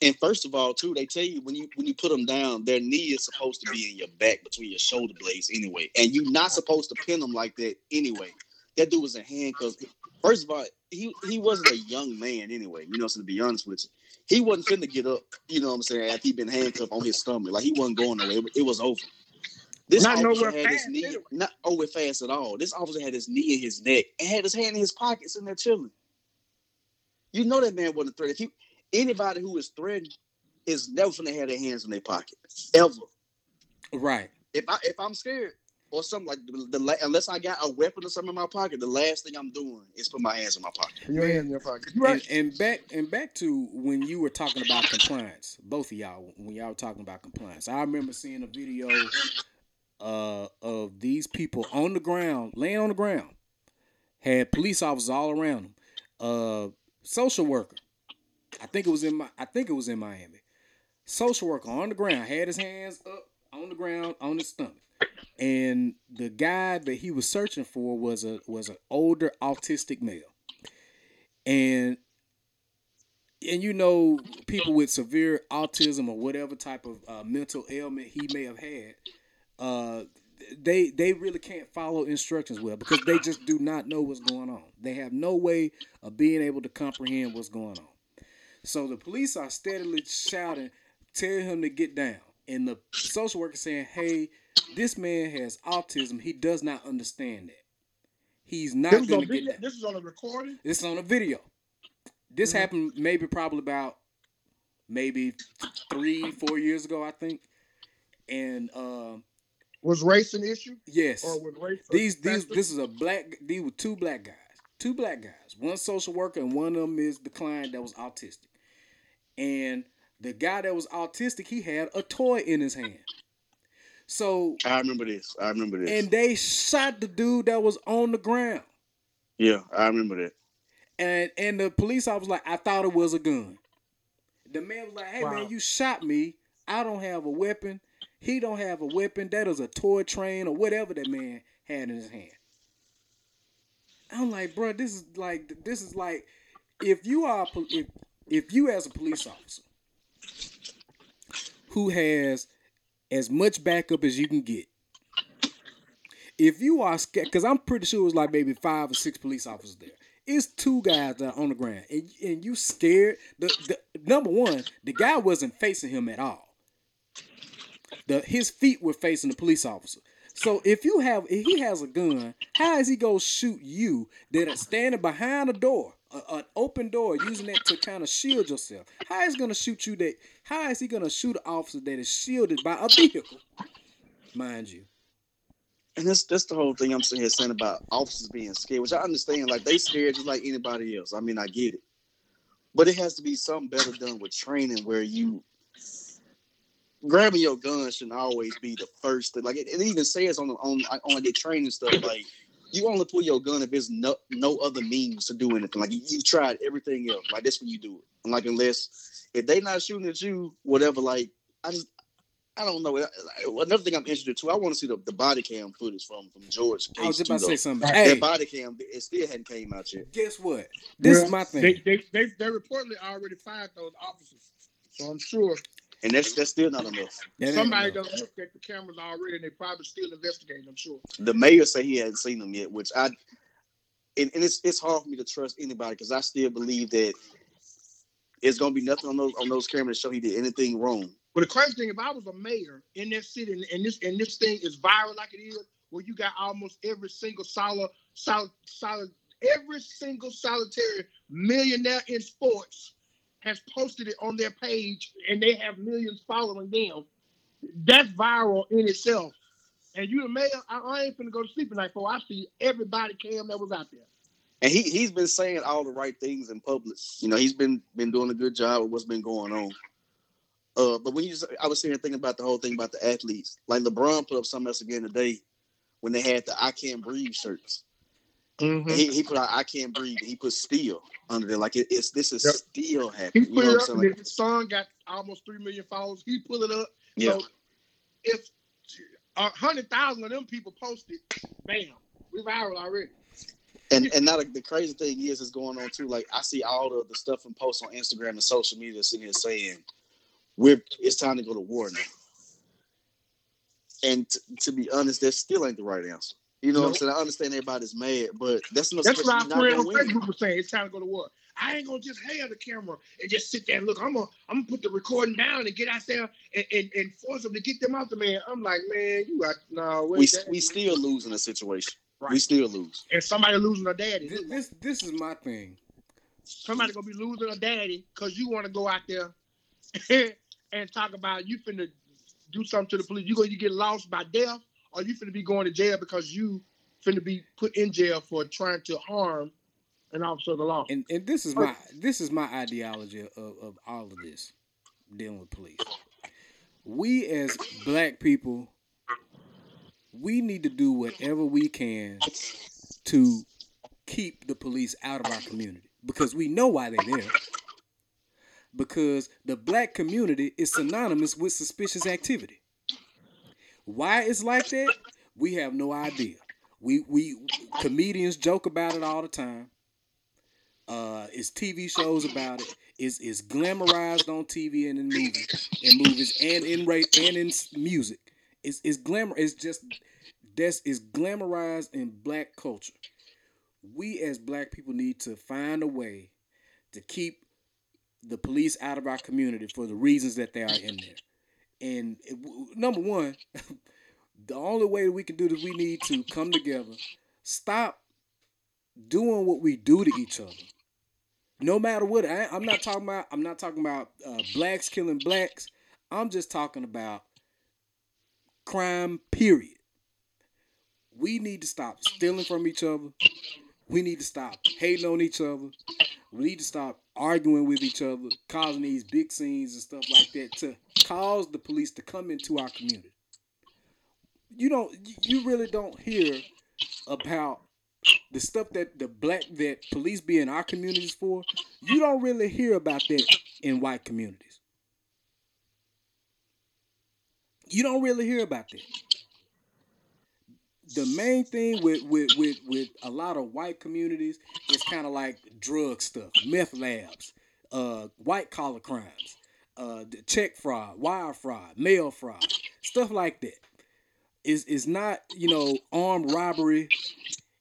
And first of all, too, they tell you when you when you put them down, their knee is supposed to be in your back between your shoulder blades anyway, and you're not supposed to pin them like that anyway. That dude was in handcuffs. First of all, he he wasn't a young man anyway. You know, so to be honest with you, he wasn't finna get up. You know what I'm saying? After he been handcuffed on his stomach, like he wasn't going nowhere. It, it was over. This Not officer nowhere had his fast, knee not over fast at all. This officer had his knee in his neck and had his hand in his pockets and they're chilling. You know that man wasn't a threat. If you anybody who is threatened is never gonna have their hands in their pocket ever. Right. If I if I'm scared or something like the, the unless I got a weapon or something in my pocket, the last thing I'm doing is put my hands in my pocket. your hand in your pocket. You right? And, and back and back to when you were talking about compliance, both of y'all, when y'all were talking about compliance. I remember seeing a video uh, of these people on the ground, laying on the ground, had police officers all around them. Uh, social worker, I think it was in my, I think it was in Miami. Social worker on the ground had his hands up on the ground on his stomach, and the guy that he was searching for was a was an older autistic male and and you know people with severe autism or whatever type of uh, mental ailment he may have had uh, they they really can't follow instructions well because they just do not know what's going on they have no way of being able to comprehend what's going on so the police are steadily shouting tell him to get down and the social worker saying hey this man has autism he does not understand that he's not going to get video, this is on a recording. this is on a video. This Mhm. happened maybe probably about maybe three, four years ago, I think. And um, Was race an issue, yes, or was race? a these these factor? this is a black. These were two black guys, two black guys. One social worker and one of them is the client that was autistic. And the guy that was autistic, he had a toy in his hand. So I remember this. I remember this. and they shot the dude that was on the ground. yeah, I remember that. And and the police officer was like, I thought it was a gun. The man was like, Hey Wow. man, you shot me. I don't have a weapon. He don't have a weapon. That is a toy train or whatever that man had in his hand. I'm like, bro, this is like this is like if you are if if you as a police officer who has as much backup as you can get. If you are scared, because I'm pretty sure it was like maybe five or six police officers there. It's two guys that on the ground, and, and you scared. The, the number one, the guy wasn't facing him at all. The his feet were facing the police officer. So if you have if he has a gun, how is he gonna shoot you that are standing behind a door, a- an open door, using that to kind of shield yourself? How is he gonna shoot you that? How is he gonna shoot an officer that is shielded by a vehicle, mind you? And that's that's the whole thing I'm sitting here saying about officers being scared, which I understand. Like they scared just like anybody else. I mean, I get it, but it has to be something better done with training where you grabbing your gun shouldn't always be the first. Thing. Like it, it even says on the on on like, their training stuff, like you only pull your gun if there's no no other means to do anything. Like you, you've tried everything else. Like that's when you do it. And like unless if they not shooting at you, whatever. Like I just I don't know. Another thing I'm interested too. I want to see the, the body cam footage from from George. I was just about to say something. That Hey, That body cam, it still hadn't came out yet. guess what? This Well, is my thing. They, they, they, they reportedly already fired those officers. So I'm sure And that's that's still not enough. That somebody enough. done looked at the cameras already and they probably still investigating, I'm sure. The mayor said he hadn't seen them yet, which I and, and it's it's hard for me to trust anybody because I still believe that it's gonna be nothing on those on those cameras to show he did anything wrong. But the crazy thing, if I was a mayor in that city and, and this and this thing is viral like it is, where you got almost every single solid, solid, solid, every single solitary millionaire in sports has posted it on their page, and they have millions following them. That's viral in itself. And you the mayor, I, I ain't finna go to sleep tonight before I see everybody cam that was out there. And he he's been saying all the right things in public. You know, he's been been doing a good job with what's been going on. Uh, but when you, I was sitting thinking about the whole thing about the athletes. Like LeBron put up something else again today when they had the "I Can't Breathe" shirts. Mm-hmm. He, he put out "I Can't Breathe." He put "Steel" under there, like it, it's this is Yep. still He happening. You put know it what up, Like, his son got almost three million followers. He pulled it up. yeah, So if a hundred thousand of them people posted, bam, we viral already. and and now the, the crazy thing is, is going on too. Like I see all the, the stuff and posts on Instagram and social media sitting here saying, "We're it's time to go to war now." And t- to be honest, that still ain't the right answer. You know what I'm saying? I understand everybody's mad, but that's no That's special. what You're our not friend on gonna. Facebook was saying. It's time to go to war. I ain't gonna just hail the camera and just sit there and look. I'm gonna I'm gonna put the recording down and get out there and, and, and force them to get them out the man. I'm like, man, you got no. We that- we still lose in a situation. We still lose. and somebody losing a daddy. This, this this is my thing. somebody gonna be losing a daddy because you want to go out there and talk about you finna do something to the police. You gonna you get lost by death, or you finna be going to jail because you finna be put in jail for trying to harm an officer of the law. And and this is my this is my ideology of, of all of this dealing with police. We as black people, we need to do whatever we can to keep the police out of our community because we know why they're there. Because the black community is synonymous with suspicious activity. Why it's like that, we have no idea. We we comedians joke about it all the time. Uh, it's TV shows about it. It's, it's glamorized on TV and in movies, in movies and in rate and in music. It's it's glamour. It's just that's is glamorized in black culture. We as black people need to find a way to keep the police out of our community for the reasons that they are in there. And it, number one, the only way we can do this, we need to come together, stop doing what we do to each other. No matter what, I, I'm not talking about. I'm not talking about uh, blacks killing blacks. I'm just talking about crime. Period. We need to stop stealing from each other. We need to stop hating on each other. We need to stop arguing with each other, causing these big scenes and stuff like that to cause the police to come into our community. you don't you really don't hear about the stuff that the black that police be in our communities for. You don't really hear about that in white communities. You don't really hear about that. The main thing with with with, with a lot of white communities is kind of like drug stuff, meth labs, uh, white collar crimes, uh, check fraud, wire fraud, mail fraud, stuff like that. Is is not you know armed robbery,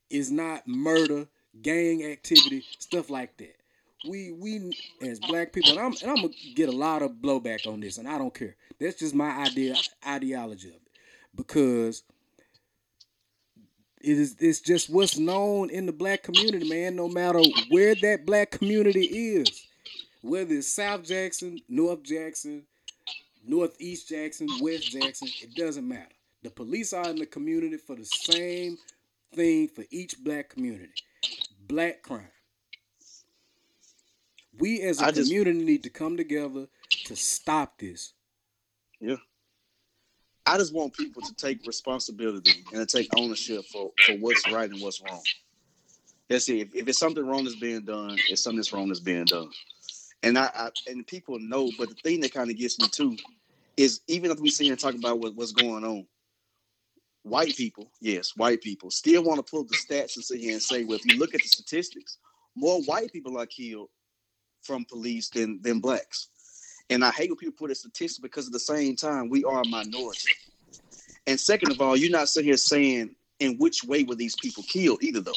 is not murder, gang activity, stuff like that. We we as black people, and I'm and I'm gonna get a lot of blowback on this, and I don't care. That's just my idea ideology of it, because it is it's just what's known in the black community, man. No matter where that black community is, whether it's South Jackson, North Jackson, Northeast Jackson, West Jackson, it doesn't matter. The police are in the community for the same thing for each black community black crime. We as a I just- community need to come together to stop this. Yeah. I just want people to take responsibility and to take ownership for, for what's right and what's wrong. That's it. If, if it's something wrong that's being done, it's something that's wrong that's being done. And I, I and people know, but the thing that kind of gets me too is even if we sit here and talk about what, what's going on, white people, yes, white people, still want to pull the stats and sit here and say, well, if you look at the statistics, more white people are killed from police than than blacks. And I hate when people put a statistic because at the same time we are a minority. And second of all, you're not sitting here saying in which way were these people killed either, though.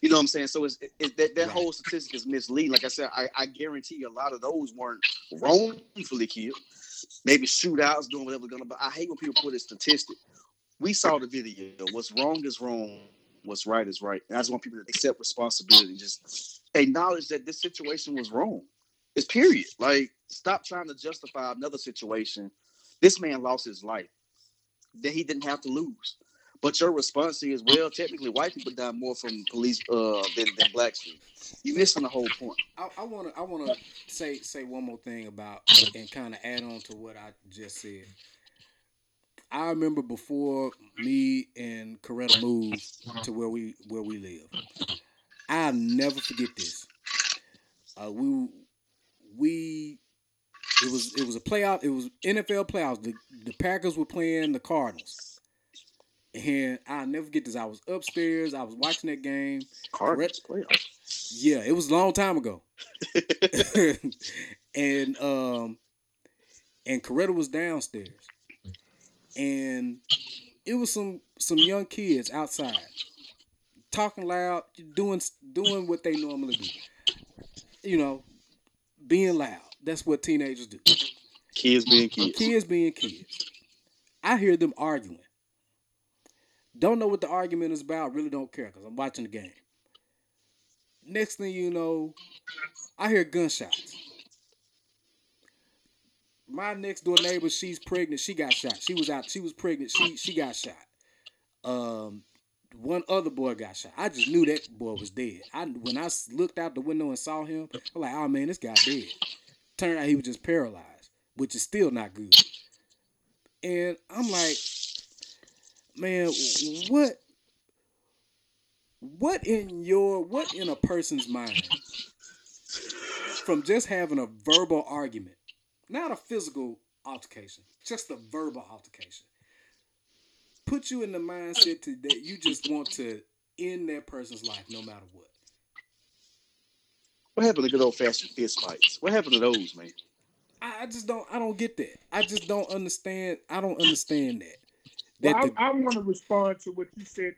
You know what I'm saying? So it's, it, that that whole statistic is misleading. Like I said, I, I guarantee you a lot of those weren't wrongfully killed. Maybe shootouts, doing whatever gonna. But I hate when people put a statistic. We saw the video. What's wrong is wrong. What's right is right. And I just want people to accept responsibility. And just acknowledge that this situation was wrong. It's period. Like, stop trying to justify another situation. This man lost his life that he didn't have to lose. But your response is, well, technically, white people die more from police uh, than, than blacks do. You're missing the whole point. I want to I want to say say one more thing about and kind of add on to what I just said. I remember before me and Coretta moved to where we where we live. I'll never forget this. Uh, we we it was it was a playoff. It was NFL playoffs. The the Packers were playing the Cardinals, and I'll never forget this. I was upstairs. I was watching that game. Cardinals playoffs. Yeah, it was a long time ago. and um and Coretta was downstairs. And it was some some young kids outside talking loud, doing doing what they normally do. You know, being loud. That's what teenagers do. Kids being kids. Kids being kids. I hear them arguing. Don't know what the argument is about. Really don't care because I'm watching the game. Next thing you know, I hear gunshots. My next door neighbor, she's pregnant. She got shot. She was out. She was pregnant. She she got shot. Um, one other boy got shot. I just knew that boy was dead. I when I looked out the window and saw him, I'm like, oh man, this guy dead. Turned out he was just paralyzed, which is still not good. And I'm like, man, what what in your what in a person's mind from just having a verbal argument, not a physical altercation, just a verbal altercation, put you in the mindset to, that you just want to end that person's life no matter what. What happened to good old fashioned fist fights? What happened to those, man? I, I just don't. I don't get that. I just don't understand. I don't understand that. That I, the- I want to respond to what you said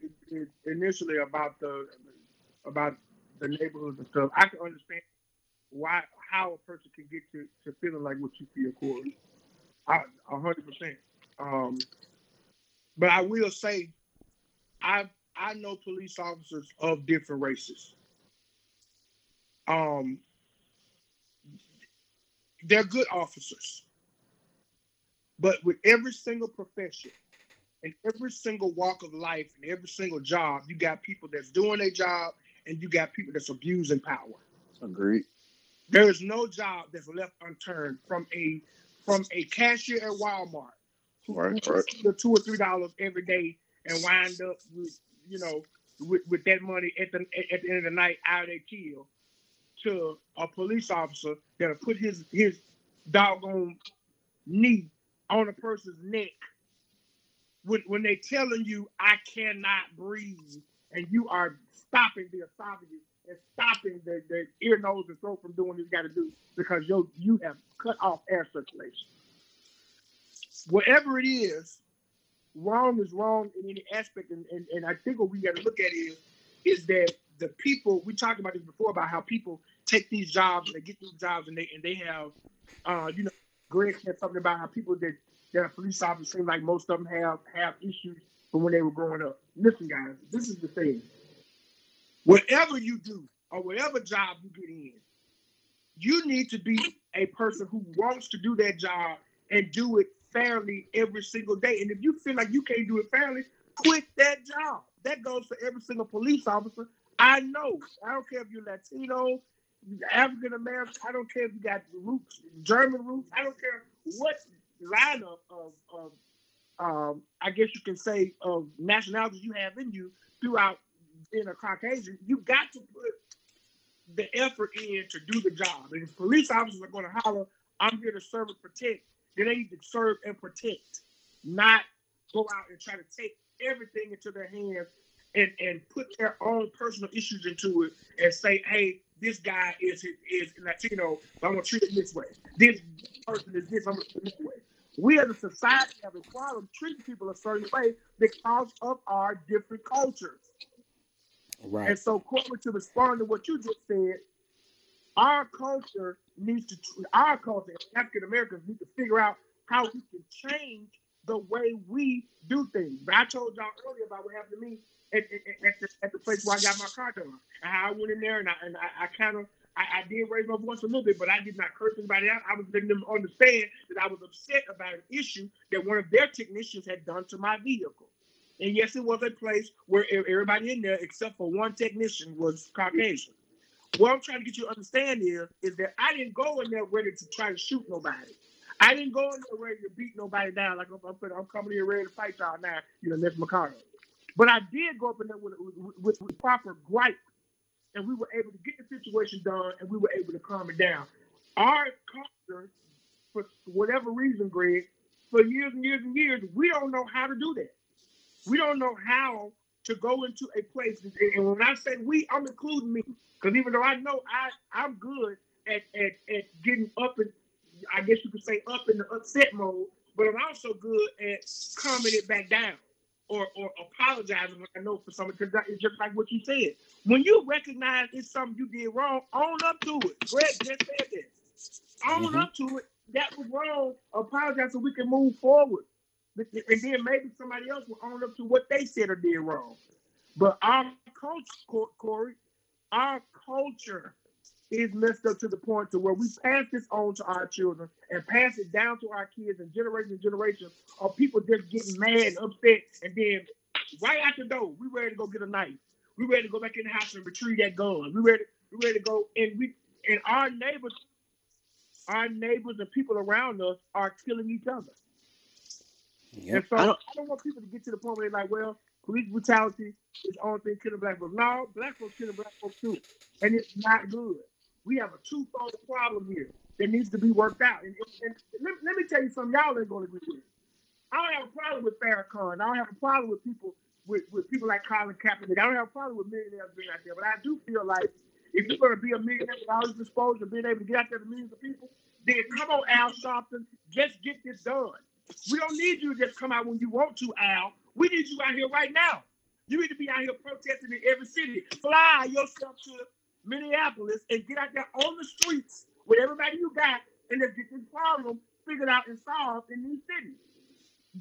initially about the about the neighborhoods and stuff. I can understand why how a person can get to, to feeling like what you feel, Corey. I a hundred percent. Um, But I will say, I I know police officers of different races. Um, they're good officers, but with every single profession in every single walk of life and every single job, you got people that's doing their job and you got people that's abusing power. Agreed. There is no job that's left unturned from a from a cashier at Walmart right, right. two or three dollars every day and wind up with you know with, with that money at the at the end of the night out of their kill to a police officer that'll put his his doggone knee on a person's neck when when they telling you I cannot breathe and you are stopping the esophagus and stopping the, the ear, nose, and throat from doing what you got to do because you you have cut off air circulation. Whatever it is, wrong is wrong in any aspect, and, and, and I think what we got to look at is is that the people we talked about this before about how people take these jobs and they get these jobs and they and they have uh, you know Greg said something about how people that that are police officers seem like most of them have have issues from when they were growing up. Listen, guys, this is the thing. Whatever you do or whatever job you get in, you need to be a person who wants to do that job and do it fairly every single day. And if you feel like you can't do it fairly, quit that job. That goes for every single police officer. I know. I don't care if you're Latino, African American. I don't care if you got roots, German roots. I don't care what lineup of, of um, I guess you can say, of nationalities you have in you throughout being a Caucasian. You got to put the effort in to do the job. And police officers are going to holler, "I'm here to serve and protect," then they need to serve and protect, not go out and try to take everything into their hands and, and put their own personal issues into it and say, hey, this guy is is Latino, so I'm gonna treat him this way. This person is this, I'm gonna treat it this way. We as a society have a problem treating people a certain way because of our different cultures. Right. And so, according to respond to what you just said, our culture needs to, our culture, African Americans need to figure out how we can change the way we do things. But I told y'all earlier about what happened to me at, at, at, the, at the place where I got my car done. And how I went in there and I, and I, I kind of I, I, did raise my voice a little bit, but I did not curse anybody out. I was letting them understand that I was upset about an issue that one of their technicians had done to my vehicle. And yes, it was a place where everybody in there, except for one technician, was Caucasian. What I'm trying to get you to understand is, is that I didn't go in there ready to try to shoot nobody. I didn't go in there ready to beat nobody down. Like I'm, I'm, I'm coming here ready to fight y'all now. You know, that's McConnell. But I did go up in there with, with, with proper gripe, and we were able to get the situation done, and we were able to calm it down. Our culture, for whatever reason, Greg, for years and years and years, we don't know how to do that. We don't know how to go into a place. And when I say we, I'm including me, because even though I know I I'm good at, at at getting up and I guess you could say up in the upset mode, but I'm also good at calming it back down or, or apologizing when I know for something because it's just like what you said. When you recognize it's something you did wrong, own up to it. Greg just said that. Own mm-hmm. up to it. That was wrong. Apologize so we can move forward. And then maybe somebody else will own up to what they said or did wrong. But our culture, Corey, our culture is messed up to the point to where we pass this on to our children and pass it down to our kids and generation and generation of people just getting mad and upset and then right out the door, we ready to go get a knife. We ready to go back in the house and retrieve that gun. We ready, we ready to go and we and our neighbors, our neighbors and people around us are killing each other. Yep. And so I don't, I don't want people to get to the point where they're like, well, police brutality is only thing killing black folks. No, black folks killing black folks too. And it's not good. We have a twofold problem here that needs to be worked out. And, and, let, let, me tell you something y'all ain't going to agree with. I don't have a problem with Farrakhan. I don't have a problem with people with, with people like Colin Kaepernick. I don't have a problem with millionaires being out there. But I do feel like if you're going to be a millionaire with all this exposure, being able to get out there to millions of people, then come on, Al Sharpton, just get this done. We don't need you to just come out when you want to, Al. We need you out here right now. You need to be out here protesting in every city. Fly yourself to Minneapolis and get out there on the streets with everybody you got and let's get this problem figured out and solved in these cities.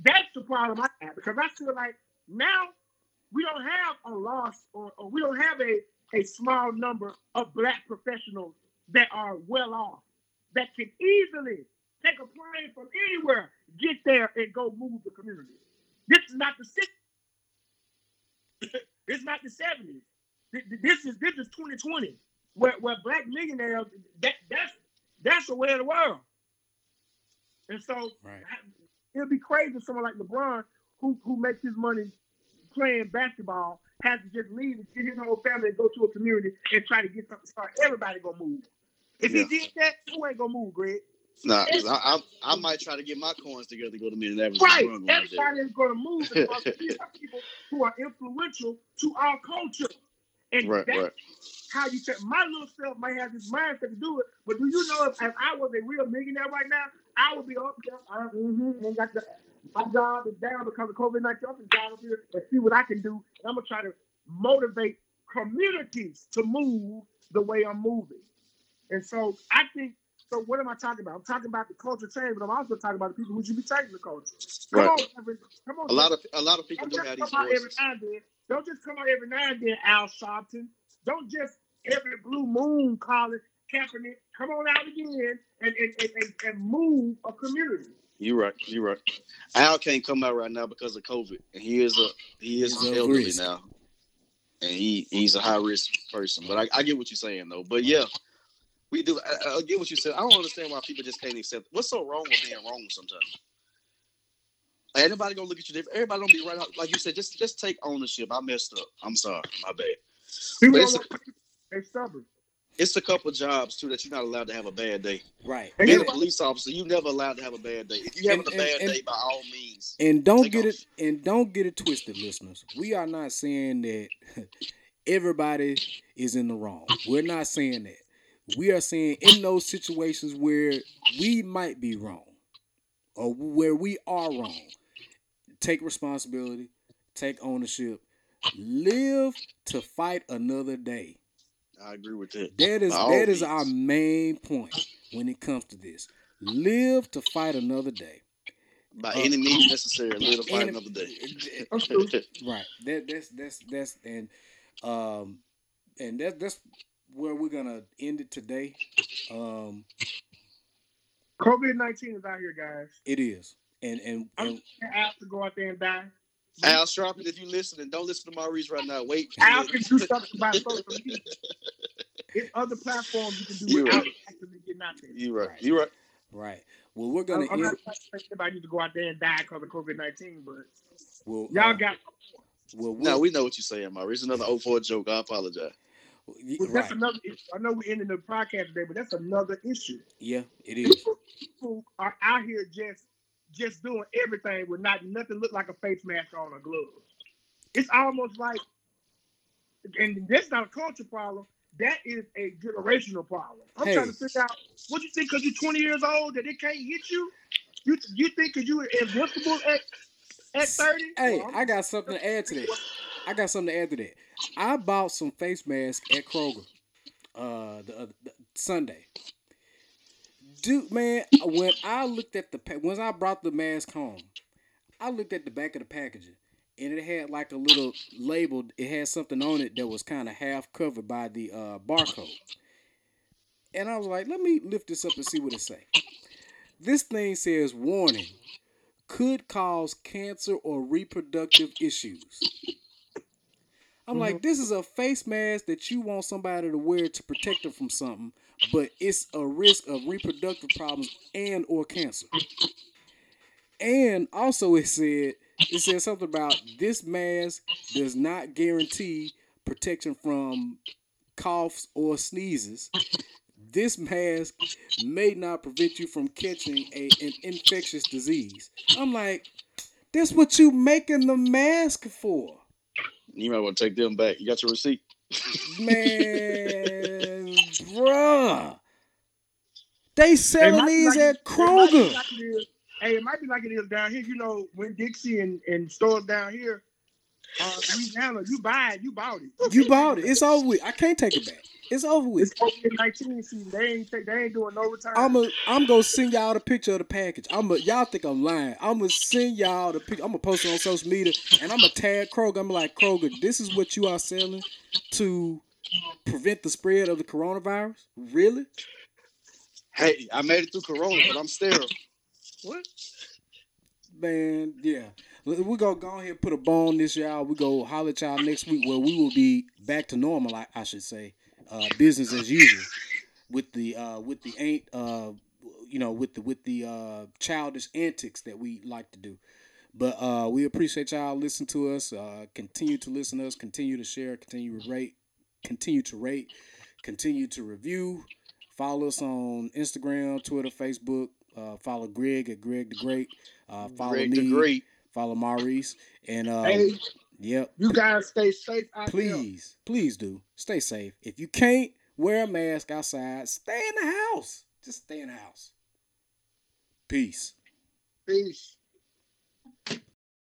That's the problem I have because I feel like now we don't have a loss or, or we don't have a, a small number of black professionals that are well off that can easily take a plane from anywhere, get there, and go move the community. This is not the 60s. it's not the 70s. This is this is 2020, where, where black millionaires that that's that's the way of the world. And so right. it'd be crazy if someone like LeBron, who who makes his money playing basketball, has to just leave and get his whole family and go to a community and try to get something started. Everybody gonna move. If Yeah. he did that, who ain't gonna move, Greg? Nah, I, I I might try to get my coins together to go to Minneapolis. Right. Run one day. Everybody is going to move because these are people who are influential to our culture. And Right, that's right. how you say, my little self may have this mindset to do it, but do you know if, if I was a real millionaire right now, I would be up there, uh, mm-hmm, and got the, my job is down because of COVID 19. I'm down up here and see what I can do. And I'm going to try to motivate communities to move the way I'm moving. And so I think, so what am I talking about? I'm talking about the culture change, but I'm also talking about the people who should be changing the culture. Come Right. on, every, come on. A lot of a lot of people don't do have just these come out every voices. now and then. Don't just come out every now and then, Al Sharpton. Don't just every blue moon Colin Kaepernick. Come on out again and and, and, and, and move a community. You're right. You're right. Al can't come out right now because of COVID, and he is a he is He's a elderly risk. now, and he he's a high risk person. But I, I get what you're saying though. But yeah, we do. I, I get what you said. I don't understand why people just can't accept. What's so wrong with being wrong sometimes? Like, Everybody gonna look at you different. Everybody don't be right out. Like you said, just just take ownership. I messed up. I'm sorry. My bad. People it's, want- they stubborn. it's a couple jobs too that you're not allowed to have a bad day. Right. And Being a police officer, you never allowed to have a bad day. If you having And- a bad and- day, by all means. and don't get off. it and don't get it twisted, listeners. We are not saying that everybody is in the wrong. We're not saying that. We are saying in those situations where we might be wrong or where we are wrong, take responsibility, take ownership, live to fight another day. I agree with that. That is By all that is means. our main point when it comes to this. Live to fight another day. By Uh, any means necessary, live to fight any- another day. Right. That that's that's that's and um and that that's where we're gonna end it today. Um COVID nineteen is out here, guys. it is. And and, and I'm and asked to go out there and die. Al Sharpton, if you listen and don't listen to Maurice right now, wait. Al can do something about social media. It's other platforms you can do You're without right. actually getting out there. You right. Right. You right. right. Well we're gonna I'm, I'm end not trying to say anybody needs to go out there and die because of COVID nineteen, but well, y'all uh, got well, No, we'll- we know what you're saying, Maurice. Another 04 joke. I apologize. Well, that's right. another issue. I know we're ending the podcast today, but that's another issue. Yeah, it is. People, people are out here just just doing everything with not nothing look like a face mask on or gloves. It's almost like, and that's not a culture problem. That is a generational problem. I'm Hey. trying to figure out what you think because you're 20 years old that it can't hit you. You you think because you're invincible at at 30? Hey, Well, I got something to add to that. I got something to add to that. I bought some face masks at Kroger uh the, uh, the Sunday. Dude, man, when I looked at the pa- once I brought the mask home, I looked at the back of the packaging and it had like a little label. It had something on it that was kind of half covered by the uh, barcode. And I was like, let me lift this up and see what it say. This thing says warning could cause cancer or reproductive issues. I'm like, mm-hmm. this is a face mask that you want somebody to wear to protect them from something, but it's a risk of reproductive problems and or cancer. And also it said it said something about this mask does not guarantee protection from coughs or sneezes. This mask may not prevent you from catching a, an infectious disease. I'm like, that's what you making the mask for. You might want to take them back. You got your receipt? Man, bruh. They It selling might these like- at it Kroger. like it is- Hey, it might be like it is down here. You know, Winn-Dixie and, and stores down here, uh, Louisiana, you buy it, you bought it. You bought it. It's over with. I can't take it back. It's over with. It's COVID nineteen season. They ain't take, they ain't doing no return. I'm a, I'm gonna send y'all the picture of the package. I'm a, y'all think I'm lying. I'm gonna send y'all the picture. I'm gonna post it on social media, and I'm gonna tag Kroger. I'm like Kroger, this is what you are selling to prevent the spread of the coronavirus. Really? Hey, I made it through Corona, but I'm sterile. What? Man, yeah. We're gonna go ahead and put a bone this y'all. We go holler at y'all next week where we will be back to normal, I, I should say. Uh, business as usual. With the uh with the ain't uh you know, with the with the uh, childish antics that we like to do. But uh, we appreciate y'all listening to us. Uh, continue to listen to us. Continue to share. Continue to rate. Continue to rate. Continue to review. Follow us on Instagram, Twitter, Facebook. Uh, follow Greg at Greg the Great. Uh, follow Greg me. the Great. Follow Maurice. And uh, Hey, yep. you guys stay safe there. Please, please do stay safe. If you can't wear a mask outside, stay in the house. Just stay in the house. Peace. Peace.